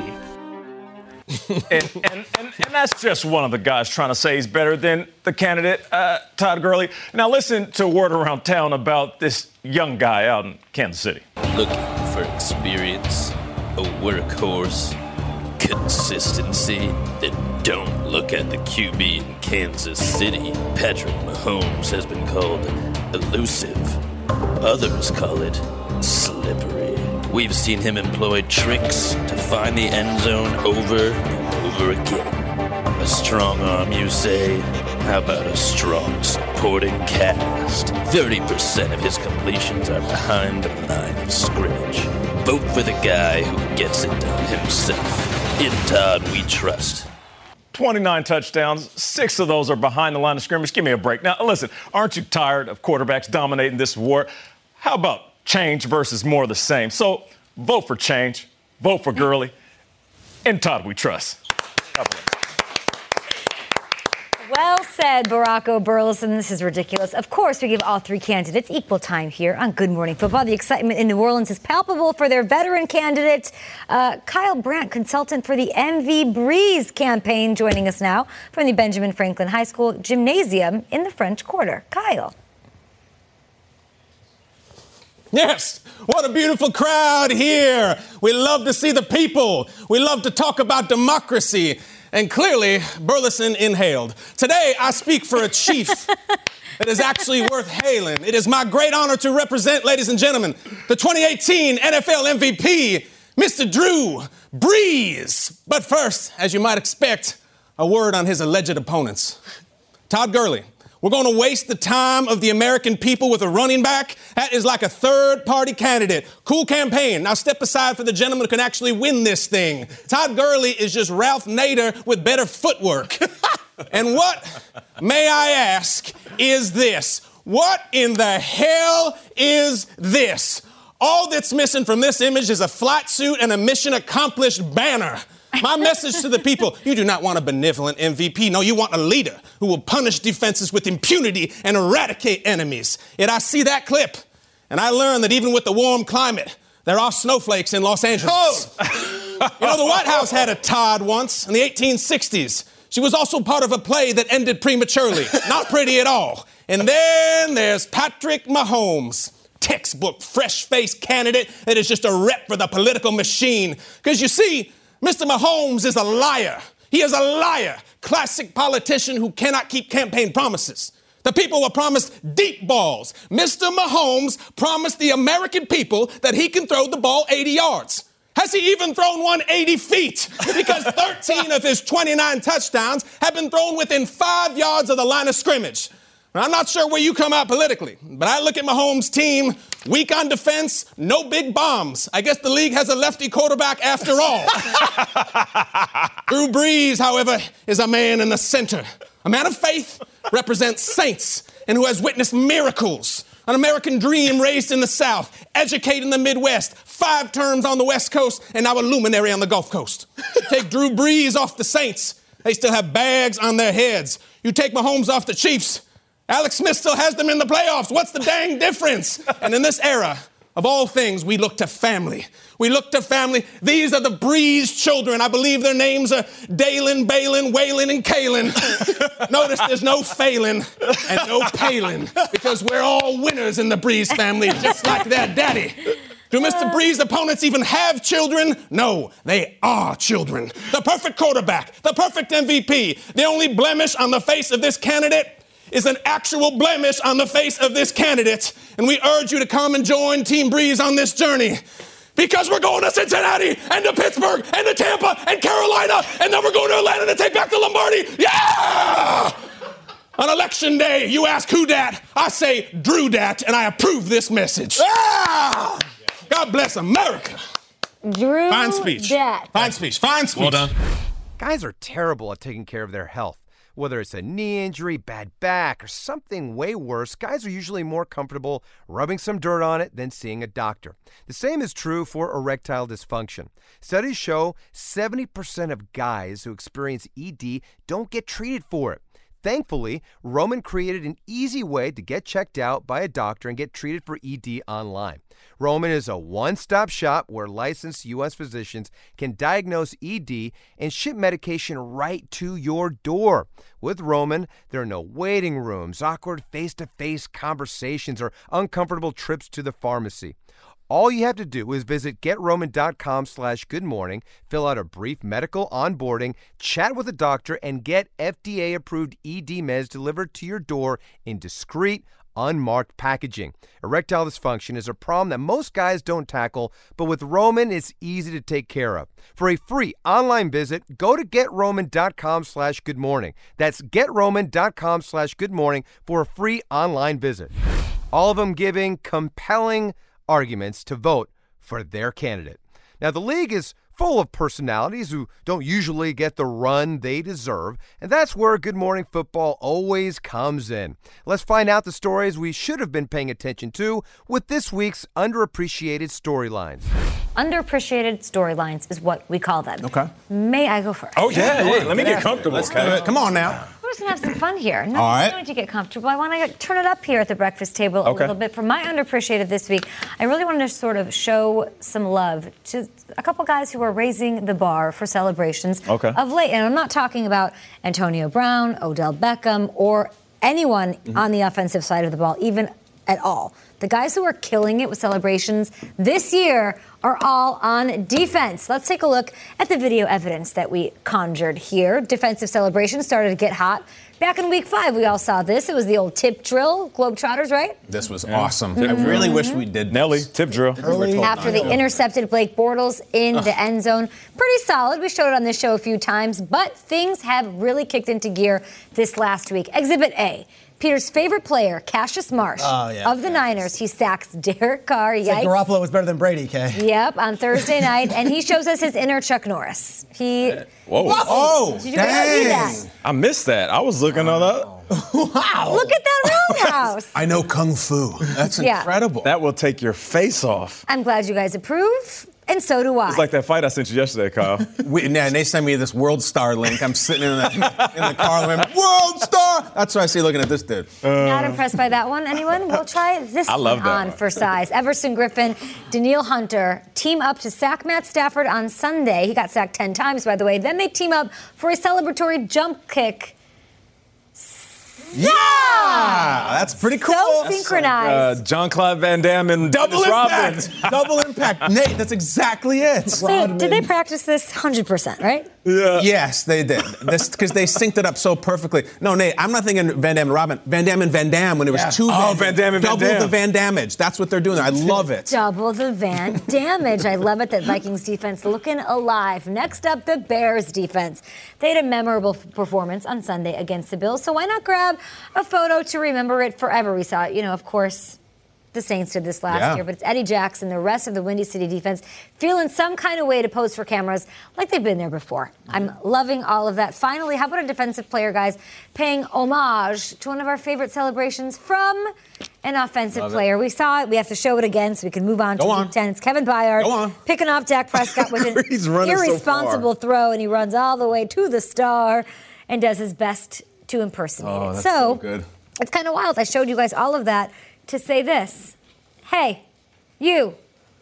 and, and, and, and, that's just one of the guys trying to say he's better than the candidate, uh, Todd Gurley. Now, listen to word around town about this young guy out in Kansas City.
Looking for experience, a workhorse, consistency, then don't look at the QB in Kansas City. Patrick Mahomes has been called elusive. Others call it slippery. We've seen him employ tricks to find the end zone over and over again. A strong arm, you say? How about a strong supporting cast? 30% of his completions are behind the line of scrimmage. Vote for the guy who gets it done himself. In Todd, we trust.
29 touchdowns, six of those are behind the line of scrimmage. Give me a break. Now, listen, aren't you tired of quarterbacks dominating this war? How about change versus more of the same? So vote for change, vote for Gurley. In Todd, we trust.
Well said, Barack O'Burleson. This is ridiculous. Of course, we give all three candidates equal time here on Good Morning Football. The excitement in New Orleans is palpable for their veteran candidate, uh, Kyle Brandt, consultant for the MV Brees campaign, joining us now from the Benjamin Franklin High School Gymnasium in the French Quarter. Kyle.
Yes, what a beautiful crowd here. We love to see the people. We love to talk about democracy and clearly Burleson inhaled. Today, I speak for a chief <laughs> that is actually worth hailing. It is my great honor to represent, ladies and gentlemen, the 2018 NFL MVP, Mr. Drew Brees. But first, as you might expect, a word on his alleged opponents. Todd Gurley, we're going to waste the time of the American people with a running back. That is like a third party candidate. Cool campaign. Now step aside for the gentleman who can actually win this thing. Todd Gurley is just Ralph Nader with better footwork. <laughs> and what, may I ask, is this? What in the hell is this? All that's missing from this image is a flat suit and a mission accomplished banner. My message to the people you do not want a benevolent MVP. No, you want a leader who will punish defenses with impunity and eradicate enemies. Yet I see that clip, and I learn that even with the warm climate, there are snowflakes in Los Angeles. Oh. <laughs> you know, the White House had a Todd once in the 1860s. She was also part of a play that ended prematurely. <laughs> Not pretty at all. And then there's Patrick Mahomes textbook fresh faced candidate that is just a rep for the political machine. Because you see, Mr. Mahomes is a liar. He is a liar. Classic politician who cannot keep campaign promises. The people were promised deep balls. Mr. Mahomes promised the American people that he can throw the ball 80 yards. Has he even thrown one 80 feet? Because 13 of his 29 touchdowns have been thrown within five yards of the line of scrimmage. I'm not sure where you come out politically, but I look at Mahomes' team, weak on defense, no big bombs. I guess the league has a lefty quarterback after all. <laughs> Drew Brees, however, is a man in the center, a man of faith, represents saints, and who has witnessed miracles. An American dream raised in the South, educated in the Midwest, five terms on the West Coast, and now a luminary on the Gulf Coast. Take Drew Brees off the Saints, they still have bags on their heads. You take Mahomes off the Chiefs, Alex Smith still has them in the playoffs. What's the dang difference? And in this era, of all things, we look to family. We look to family. These are the Brees children. I believe their names are Dalen, Balin, Waylon, and Kalen. <laughs> Notice there's no Phelan and no Palin because we're all winners in the Brees family, just like their daddy. Do Mr. Brees' opponents even have children? No, they are children. The perfect quarterback, the perfect MVP, the only blemish on the face of this candidate is an actual blemish on the face of this candidate. And we urge you to come and join Team Brees on this journey. Because we're going to Cincinnati and to Pittsburgh and to Tampa and Carolina, and then we're going to Atlanta to take back the Lombardi. Yeah! On election day, you ask who dat? I say Drew dat, and I approve this message. Ah! God bless America.
Drew
Fine speech.
Dat.
Fine speech. Fine speech.
Well done.
Guys are terrible at taking care of their health. Whether it's a knee injury, bad back, or something way worse, guys are usually more comfortable rubbing some dirt on it than seeing a doctor. The same is true for erectile dysfunction. Studies show 70% of guys who experience ED don't get treated for it. Thankfully, Roman created an easy way to get checked out by a doctor and get treated for ED online. Roman is a one stop shop where licensed U.S. physicians can diagnose ED and ship medication right to your door. With Roman, there are no waiting rooms, awkward face to face conversations, or uncomfortable trips to the pharmacy. All you have to do is visit getroman.com slash good morning, fill out a brief medical onboarding, chat with a doctor, and get FDA approved ED meds delivered to your door in discreet, unmarked packaging. Erectile dysfunction is a problem that most guys don't tackle, but with Roman, it's easy to take care of. For a free online visit, go to getroman.com slash good morning. That's getroman.com slash good morning for a free online visit. All of them giving compelling arguments to vote for their candidate. Now, the league is full of personalities who don't usually get the run they deserve, and that's where Good Morning Football always comes in. Let's find out the stories we should have been paying attention to with this week's underappreciated storylines.
Underappreciated storylines is what we call them.
Okay.
May I go first?
Oh, yeah.
Hey, let me get comfortable.
Let's
okay?
Come on now.
Just gonna have some fun here. No,
All right.
I need to get comfortable. I want to turn it up here at the breakfast table a
Okay.
little bit. For my underappreciated this week, I really wanted to sort of show some love to a couple guys who are raising the bar for celebrations
Okay.
of late. And I'm not talking about Antonio Brown, Odell Beckham, or anyone
Mm-hmm.
on the offensive side of the ball, even at all. The guys who are killing it with celebrations this year are all on defense. Let's take a look at the video evidence that we conjured here. Defensive celebrations started to get hot. Back in week five, we all saw this. It was the old tip drill, Globetrotters, right?
This was awesome. I mm-hmm. really wish we did.
Nelly, tip drill.
After they intercepted Blake Bortles in the end zone. Pretty solid. We showed it on this show a few times, but things have really kicked into gear this last week. Exhibit A. Peter's favorite player, Cassius Marsh
Oh, yeah.
of the Niners. He sacks Derek Carr.
It's like Garoppolo was better than Brady, Kay.
Yep, on Thursday <laughs> night, and he shows us his inner Chuck Norris. He.
Whoa.
Oh,
Did you guys oh, that?
I missed that. I was looking on that. <laughs>
wow.
Look at that roundhouse.
I know Kung Fu. That's
Yeah.
incredible.
That will take your face off.
I'm glad you guys approve, and so do I.
It's like that fight I sent you yesterday, Kyle. <laughs>
We, and they sent me this World Star link. I'm sitting in the, in the car. I'm, World Star. That's what I see looking at this dude.
Uh, Not impressed by that one. Anyone? <laughs> We'll try this
I love
one on
one.
for size. Everson Griffen, Danielle Hunter team up to sack Matt Stafford on Sunday. He got sacked 10 times, by the way. Then they team up for a celebratory jump kick.
Yeah, that's pretty cool.
So
That's
synchronized.
Uh, Jean-Claude Van Damme and
Double
Dennis Rodman.
impact. <laughs> Double impact. Nate, that's exactly it.
So, did they practice this 100%, right?
Yeah.
Yes, they did. Because they synced it up so perfectly. No, Nate, I'm not thinking Van Damme and Robin. Van Damme and Van Damme when it was
Yeah.
two.
Oh, Van Damme and Van
double
Damme.
the Van Damage. That's what they're doing. I love it.
Double the van damage. I love it that Vikings defense looking alive. Next up, the Bears defense. They had a memorable f- performance on Sunday against the Bills, so why not grab a photo to remember it forever? We saw, you know, of course. The Saints did this last
Yeah.
year, but it's Eddie Jackson, the rest of the Windy City defense, feeling some kind of way to pose for cameras like they've been there before. I'm loving all of that. Finally, how about a defensive player, guys, paying homage to one of our favorite celebrations from an offensive player? We saw it. We have to show it again so we can move on
Go
to
on.
Week 10. It's Kevin Byard picking off Dak Prescott with <laughs> an
running so
irresponsible throw, and he runs all the way to the star and does his best to impersonate
Oh,
it.
that's
so
so good.
it's kind of wild. I showed you guys all of that to say this. Hey, you,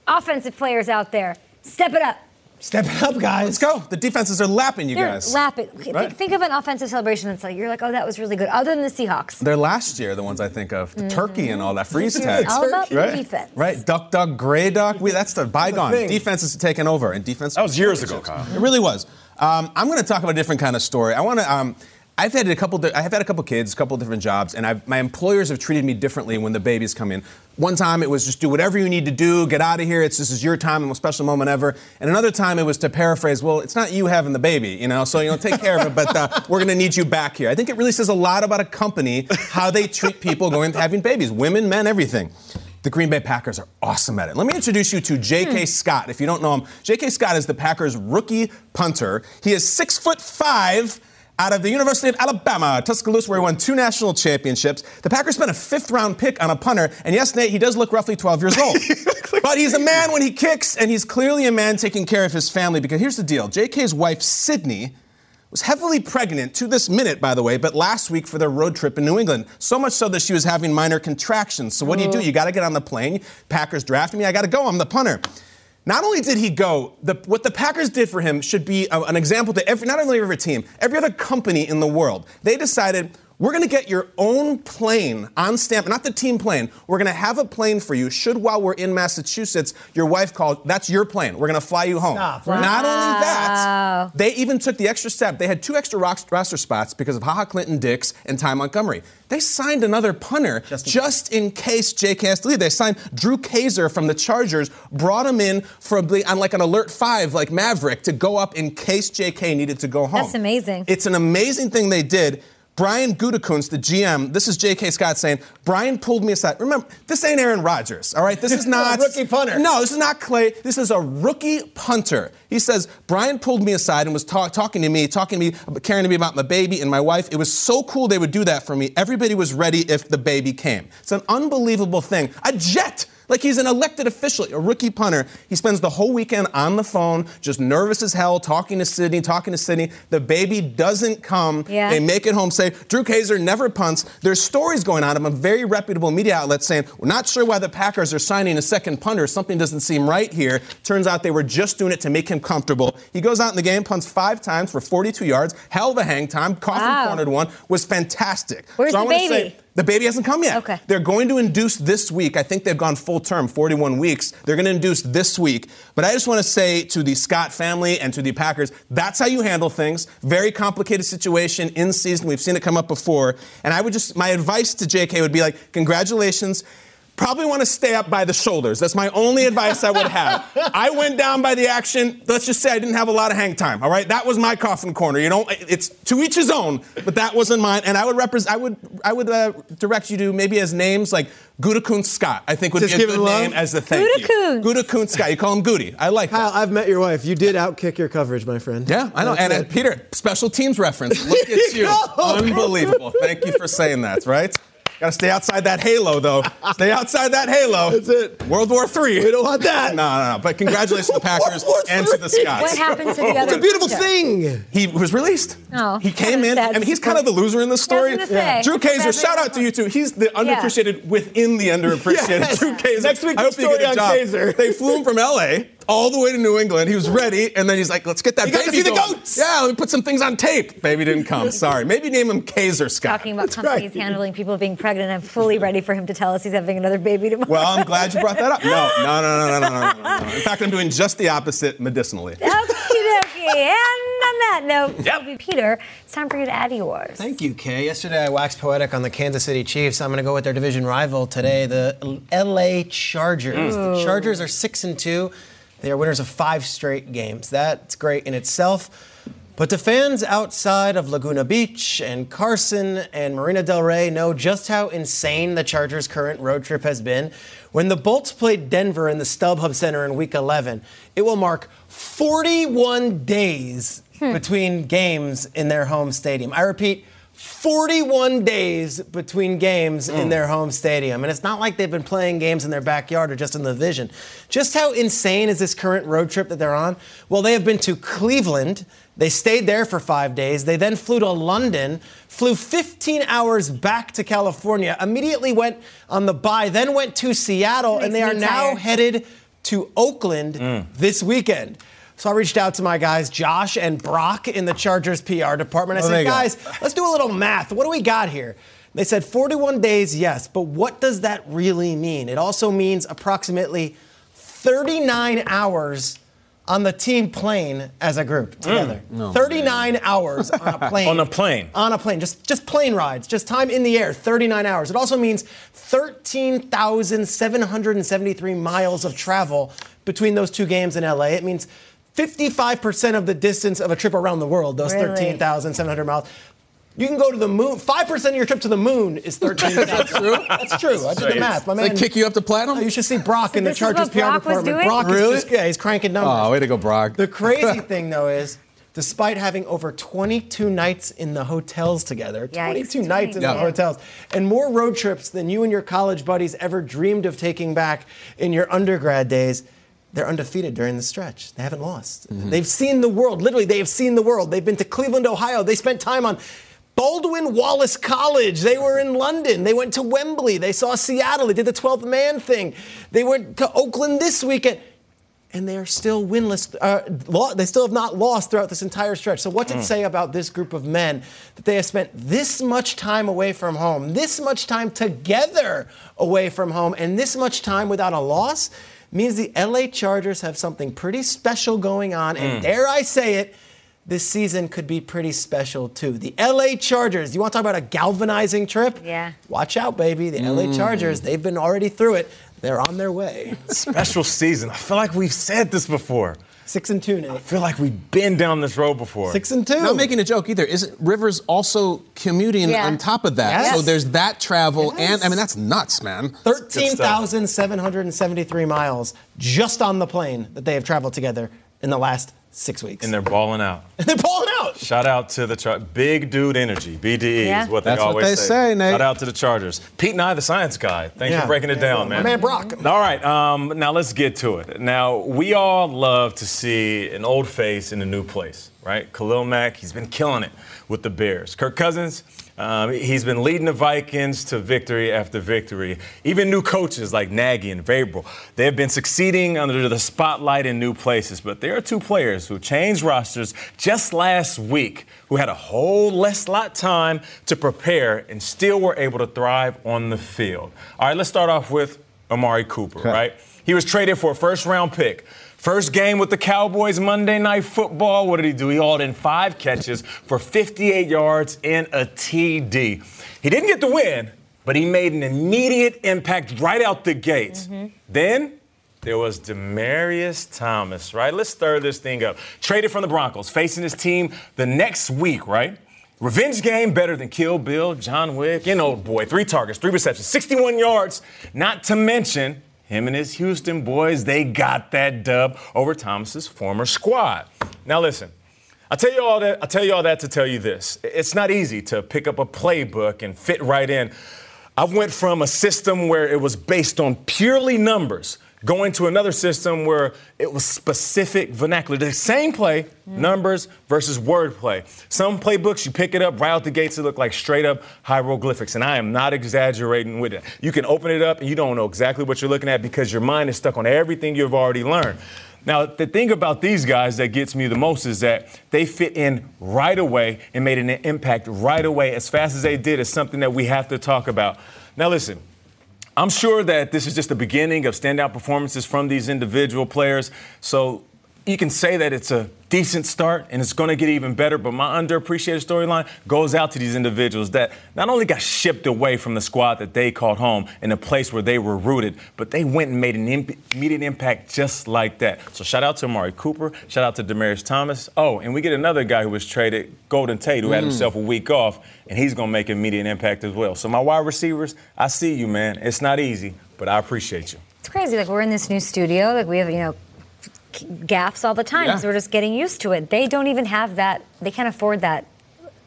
offensive players out there, step it up.
Step it up, guys.
Let's go. The defenses are lapping you
They're
guys.
lapping. Think-
Right.
Think of an offensive celebration that's like, you're like, oh, that was really good. Other than the Seahawks.
They're last year, the ones I think of. The turkey and all that freeze tag.
All about the
right?
defense.
Right, duck, duck, gray duck. We, that's the bygone.
thing.
defense is taking over, and defense.
That was years ago, Kyle.
It really was. Um, I'm going to talk about a different kind of story. I want to. Um, I I've had a couple. Di- I have had a couple kids, a couple different jobs, and I've, my employers have treated me differently when the babies come in. One time it was just do whatever you need to do, get out of here. It's this is your time, the most special moment ever. And another time it was to paraphrase, well, it's not you having the baby, you know. So you know, take care of it, but uh, <laughs> we're going to need you back here. I think it really says a lot about a company how they treat people going having babies, women, men, everything. The Green Bay Packers are awesome at it. Let me introduce you to J.K. Scott. If you don't know him, J.K. Scott is the Packers' rookie punter. He is six foot five. Out of the University of Alabama, Tuscaloosa, where he won two national championships. The Packers spent a fifth round pick on a punter, and yes, Nate, he does look roughly 12 years old. <laughs> but he's a man when he kicks, and he's clearly a man taking care of his family. Because here's the deal JK's wife, Sydney, was heavily pregnant to this minute, by the way, but last week for their road trip in New England. So much so that she was having minor contractions. So what do you do? Oh. You got to get on the plane. Packers drafted me. I got to go. I'm the punter. Not only did he go, the, what the Packers did for him should be a, an example to every, not only every team, every other company in the world. They decided we're going to get your own plane on stamp, not the team plane. We're going to have a plane for you. Should while we're in Massachusetts, your wife called, that's your plane. We're going to fly you home.
Stop.
Not only that, they even took the extra step. They had two extra rock- roster spots because of Ha Ha Clinton-Dix and Ty Montgomery. They signed another punter just in, case Jake has to leave. They signed Drew Kaser from the Chargers, brought him in for a, on like an alert five, like Maverick, to go up in case JK needed to go home.
That's amazing.
It's an amazing thing they did. Brian Gutekunst, the GM, this is J.K. Scott saying, Brian pulled me aside. Remember, this ain't Aaron Rodgers, all right? This is <laughs> not
Rookie punter.
No, this is not Clay. This is a rookie punter. He says Brian pulled me aside and was ta- talking to me, talking to me, caring to me about my baby and my wife. It was so cool they would do that for me. Everybody was ready if the baby came. It's an unbelievable thing. A jet. Like he's an elected official, a rookie punter. He spends the whole weekend on the phone, just nervous as hell, talking to Sydney, talking to Sydney. The baby doesn't come.
Yeah.
They make it home, say, Drew Kaser never punts. There's stories going on of a very reputable media outlet saying, we're not sure why the Packers are signing a second punter. Something doesn't seem right here. Turns out they were just doing it to make him comfortable. He goes out in the game, punts five times for 42 yards, hell of a hang time, coffin
Wow.
cornered one, was fantastic.
Where's
so
the baby?
Say, the baby hasn't come yet.
Okay.
They're going to induce this week. I think they've gone full term, 41 weeks. They're going to induce this week. But I just want to say to the Scott family and to the Packers, that's how you handle things. Very complicated situation in season. We've seen it come up before. And I would just, my advice to JK would be like, congratulations. Probably want to stay up by the shoulders. That's my only advice I would have. I went down by the action. Let's just say I didn't have a lot of hang time. All right, that was my coffin corner. You know, it's to each his own, but that wasn't mine. And I would represent. I would. I would uh, direct you to maybe as names like Gudakun Scott. I think would
Just
be a
give
good name as the thank
Gudakun.
you. Gudakun Scott. You call him Goody. I like
Kyle,
that.
I've met your wife. You did outkick your coverage, my friend.
Yeah, I know. And uh, Peter, special teams reference. Look at <laughs> you. Unbelievable. Thank you for saying that, right? Got to stay outside that halo, though. Stay outside that halo. <laughs>
That's it.
World War III.
We don't want that. <laughs>
No, no, no. But congratulations to the <laughs> Packers and to the Scotts.
What happened to the other?
It's a beautiful
punter?
thing.
He was released.
Oh,
he came in.
sad.
I mean, he's kind of the loser in this story.
I was gonna say.
Drew
Kaser,
shout out to you too. He's the underappreciated within the underappreciated.
Yes.
Drew Kaser.
Next week,
I hope
the
you get
story
a
on
job.
Kaser.
They flew him from LA all the way to New England. He was ready, and then he's like, "Let's get that
you
baby."
You see
going.
the goats.
Yeah, let me put some things on tape. Baby didn't come. <laughs> Sorry. Maybe name him Kaser Scott.
Talking about companies
right.
handling people being pregnant, I'm fully ready for him to tell us he's having another baby tomorrow.
Well, I'm glad you brought that up. No, <laughs> no, no, no, no, no, no. no. In fact, I'm doing just the opposite medicinally.
Okie dokie. And on that note, yep. Peter, it's time for you to add yours.
Thank you, Kay. Yesterday I waxed poetic on the Kansas City Chiefs. I'm going to go with their division rival today, the L.A. Chargers. Ooh. The Chargers are six and two. They are winners of 5 straight games. That's great in itself. But the fans outside of Laguna Beach and Carson and Marina Del Rey know just how insane the Chargers' current road trip has been. When the Bolts played Denver in the StubHub Center in Week 11, it will mark 41 days hmm. between games in their home stadium. I repeat, 41 days between games in mm. their home stadium. And it's not like they've been playing games in their backyard or just in the division. Just how insane is this current road trip that they're on? Well, they have been to Cleveland. They stayed there for five days. They then flew to London, flew 15 hours back to California, immediately went on the bye, then went to Seattle, and they are
me
now headed to Oakland mm. this weekend. So I reached out to my guys, Josh and Brock, in the Chargers PR department. I
Oh,
said,
go.
guys, let's do a little math. What do we got here? They said 41 days, yes, but what does that really mean? It also means approximately 39 hours on the team plane as a group mm. together.
No,
39 hours on a <laughs> plane.
On a plane.
On a plane. Just just plane rides. Just time in the air. 39 hours. It also means 13,773 miles of travel between those two games in LA. It means 55% of the distance of a trip around the world, those
Really?
13,700 miles. You can go to the moon. 5% of your trip to the moon is <laughs> 13,000. That's
true?
That's true. I did the math. My
They kick you up to platinum?
Oh, you should see Brock in the
this
Chargers PR
Brock was
department.
doing?
Brock
Really?
is just, yeah, he's cranking numbers.
Oh, way to go, Brock.
The crazy <laughs> thing, though, is despite having over 22 nights in the hotels together,
Yikes.
22 nights in
Yeah.
the hotels, and more road trips than you and your college buddies ever dreamed of taking back in your undergrad days, they're undefeated during the stretch. They haven't lost. They've seen the world. Literally, they have seen the world. They've been to Cleveland, Ohio. They spent time on Baldwin Wallace College. They were in London. They went to Wembley. They saw Seattle. They did the 12th man thing. They went to Oakland this weekend and they are still winless. Uh, they still have not lost throughout this entire stretch. So, what's it say about this group of men that they have spent this much time away from home, this much time together away from home, and this much time without a loss? Means the LA Chargers have something pretty special going on, and mm. dare I say it, this season could be pretty special too. The LA Chargers, you want to talk about a galvanizing trip?
Yeah.
Watch out, baby. The LA mm. Chargers, they've been already through it. They're on their way. <laughs>
Special season. I feel like we've said this before.
Six and two, Nate.
I feel like we've been down this road before.
Six and two.
Not making a joke either. Isn't Rivers also commuting
Yeah.
on top of that?
Yes.
So there's that travel,
Yes.
and I mean that's nuts, man.
13,773 miles just on the plane that they have traveled together in the last six weeks.
And they're balling out.
And <laughs> they're pulling out.
Shout out to the Char- big dude energy, BDE
Yeah.
is what they
That's what
always
they say, Nate.
Shout out to the Chargers. Pete and I, the science guy. Thanks
Yeah.
for breaking it down, man.
My man Brock.
All right, um, now let's get to it. Now, we all love to see an old face in a new place, right? Khalil Mack, he's been killing it with the Bears. Kirk Cousins, um, he's been leading the Vikings to victory after victory. Even new coaches like Nagy and Vrabel, they have been succeeding under the spotlight in new places. But there are two players who changed rosters just last week who had a whole less lot time to prepare and still were able to thrive on the field. All right, let's start off with Amari Cooper, right? He was traded for a first round pick. First game with the Cowboys Monday Night Football. What did he do? He hauled in five catches for 58 yards and a TD. He didn't get the win, but he made an immediate impact right out the gates. Mm-hmm. Then there was Demaryius Thomas, right? Let's stir this thing up. Traded from the Broncos, facing his team the next week, right? Revenge game better than Kill Bill, John Wick, and old boy. Three targets, three receptions, 61 yards. Not to mention him and his Houston boys, they got that dub over Thomas's former squad. Now listen, I tell you all that. I tell you all that to tell you this: it's not easy to pick up a playbook and fit right in. I went from a system where it was based on purely numbers, going to another system where it was specific vernacular. The same play, numbers versus wordplay. Some playbooks, you pick it up right out the gates, it look like straight up hieroglyphics. And I am not exaggerating with it. You can open it up and you don't know exactly what you're looking at because your mind is stuck on everything you've already learned. Now, the thing about these guys that gets me the most is that they fit in right away and made an impact right away as fast as they did is something that we have to talk about. Now, listen, I'm sure that this is just the beginning of standout performances from these individual players. So you can say that it's a decent start and it's going to get even better. But my underappreciated storyline goes out to these individuals that not only got shipped away from the squad that they called home in a place where they were rooted, but they went and made an immediate impact just like that. So shout out to Amari Cooper. Shout out to Demaryius Thomas. Oh, and we get another guy who was traded, Golden Tate, who had mm. himself a week off, and he's going to make immediate impact as well. So my wide receivers, I see you, man. It's not easy, but I appreciate you.
It's crazy. Like we're in this new studio. Like we have, you know, gaffs all the time.
Yeah.
So we're just getting used to it. They don't even have that. They can't afford that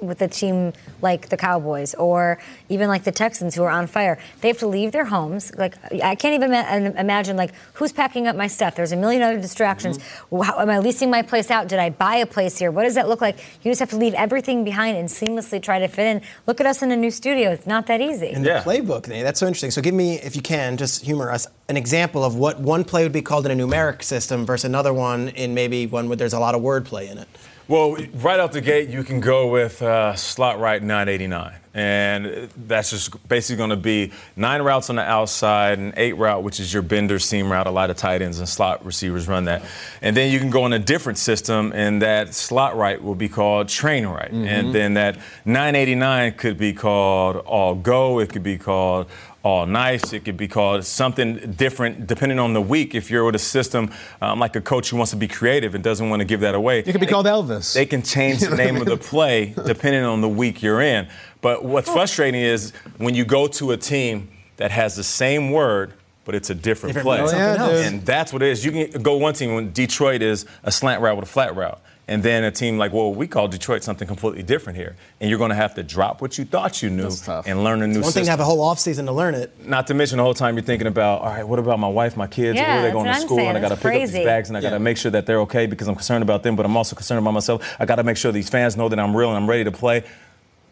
with a team like the Cowboys or even like the Texans who are on fire. They have to leave their homes. Like I can't even ima- imagine like who's packing up my stuff. There's a million other distractions. Mm-hmm. How, am I leasing my place out? Did I buy a place here? What does that look like? You just have to leave everything behind and seamlessly try to fit in. Look at us in a new studio. It's not that easy.
In
Yeah.
the playbook, Nate, that's so interesting. So give me, if you can, just humor us, an example of what one play would be called in a numeric system versus another one in maybe one where there's a lot of wordplay in it.
Well, right out the gate, you can go with uh, slot right 989. And that's just basically going to be nine routes on the outside and eight route, which is your bender seam route. A lot of tight ends and slot receivers run that. And then you can go in a different system, and that slot right will be called train right.
Mhm.
And then that 989 could be called all go. It could be called all nice. It could be called something different depending on the week. If you're with a system um, like a coach who wants to be creative and doesn't want to give that away,
It could be called Elvis.
they can change the <laughs> name of the play depending on the week you're in. But what's frustrating is when you go to a team that has the same word, but it's a different,
Different
play.
word, something else. Yeah,
and that's what it is. You can go one team when Detroit is a slant route with a flat route. And then a team like, well, we call Detroit something completely different here. And you're going to have to drop what you thought you knew and learn a new
One thing
system.
to have a whole offseason to learn it.
Not to mention the whole time you're thinking about, all right, what about my wife, my kids?
Yeah,
Where are they going to
I'm
school?
saying.
And I got to pick up
crazy.
these bags and I got to make sure that they're okay because I'm concerned about them, but I'm also concerned about myself. I got to make sure these fans know that I'm real and I'm ready to play.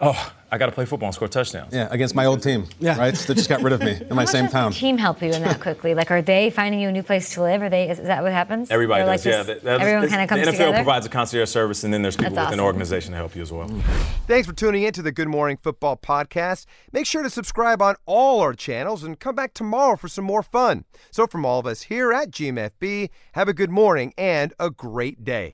Oh, I got to play football and score touchdowns.
Yeah, against my old team. Yeah. Right? They just got rid of me <laughs> in my
How
same town.
team help you in that quickly? Like, are they finding you a new place to live? Are they? Is that what happens?
Everybody
They're
does,
like
yeah.
just-
That- that's-
everyone kind of comes to
The NFL
together.
provides a concierge service, and then there's people
That's
within the
awesome.
organization to help you as well.
Thanks for tuning in to the Good Morning Football Podcast. Make sure to subscribe on all our channels and come back tomorrow for some more fun. So, from all of us here at GMFB, have a good morning and a great day.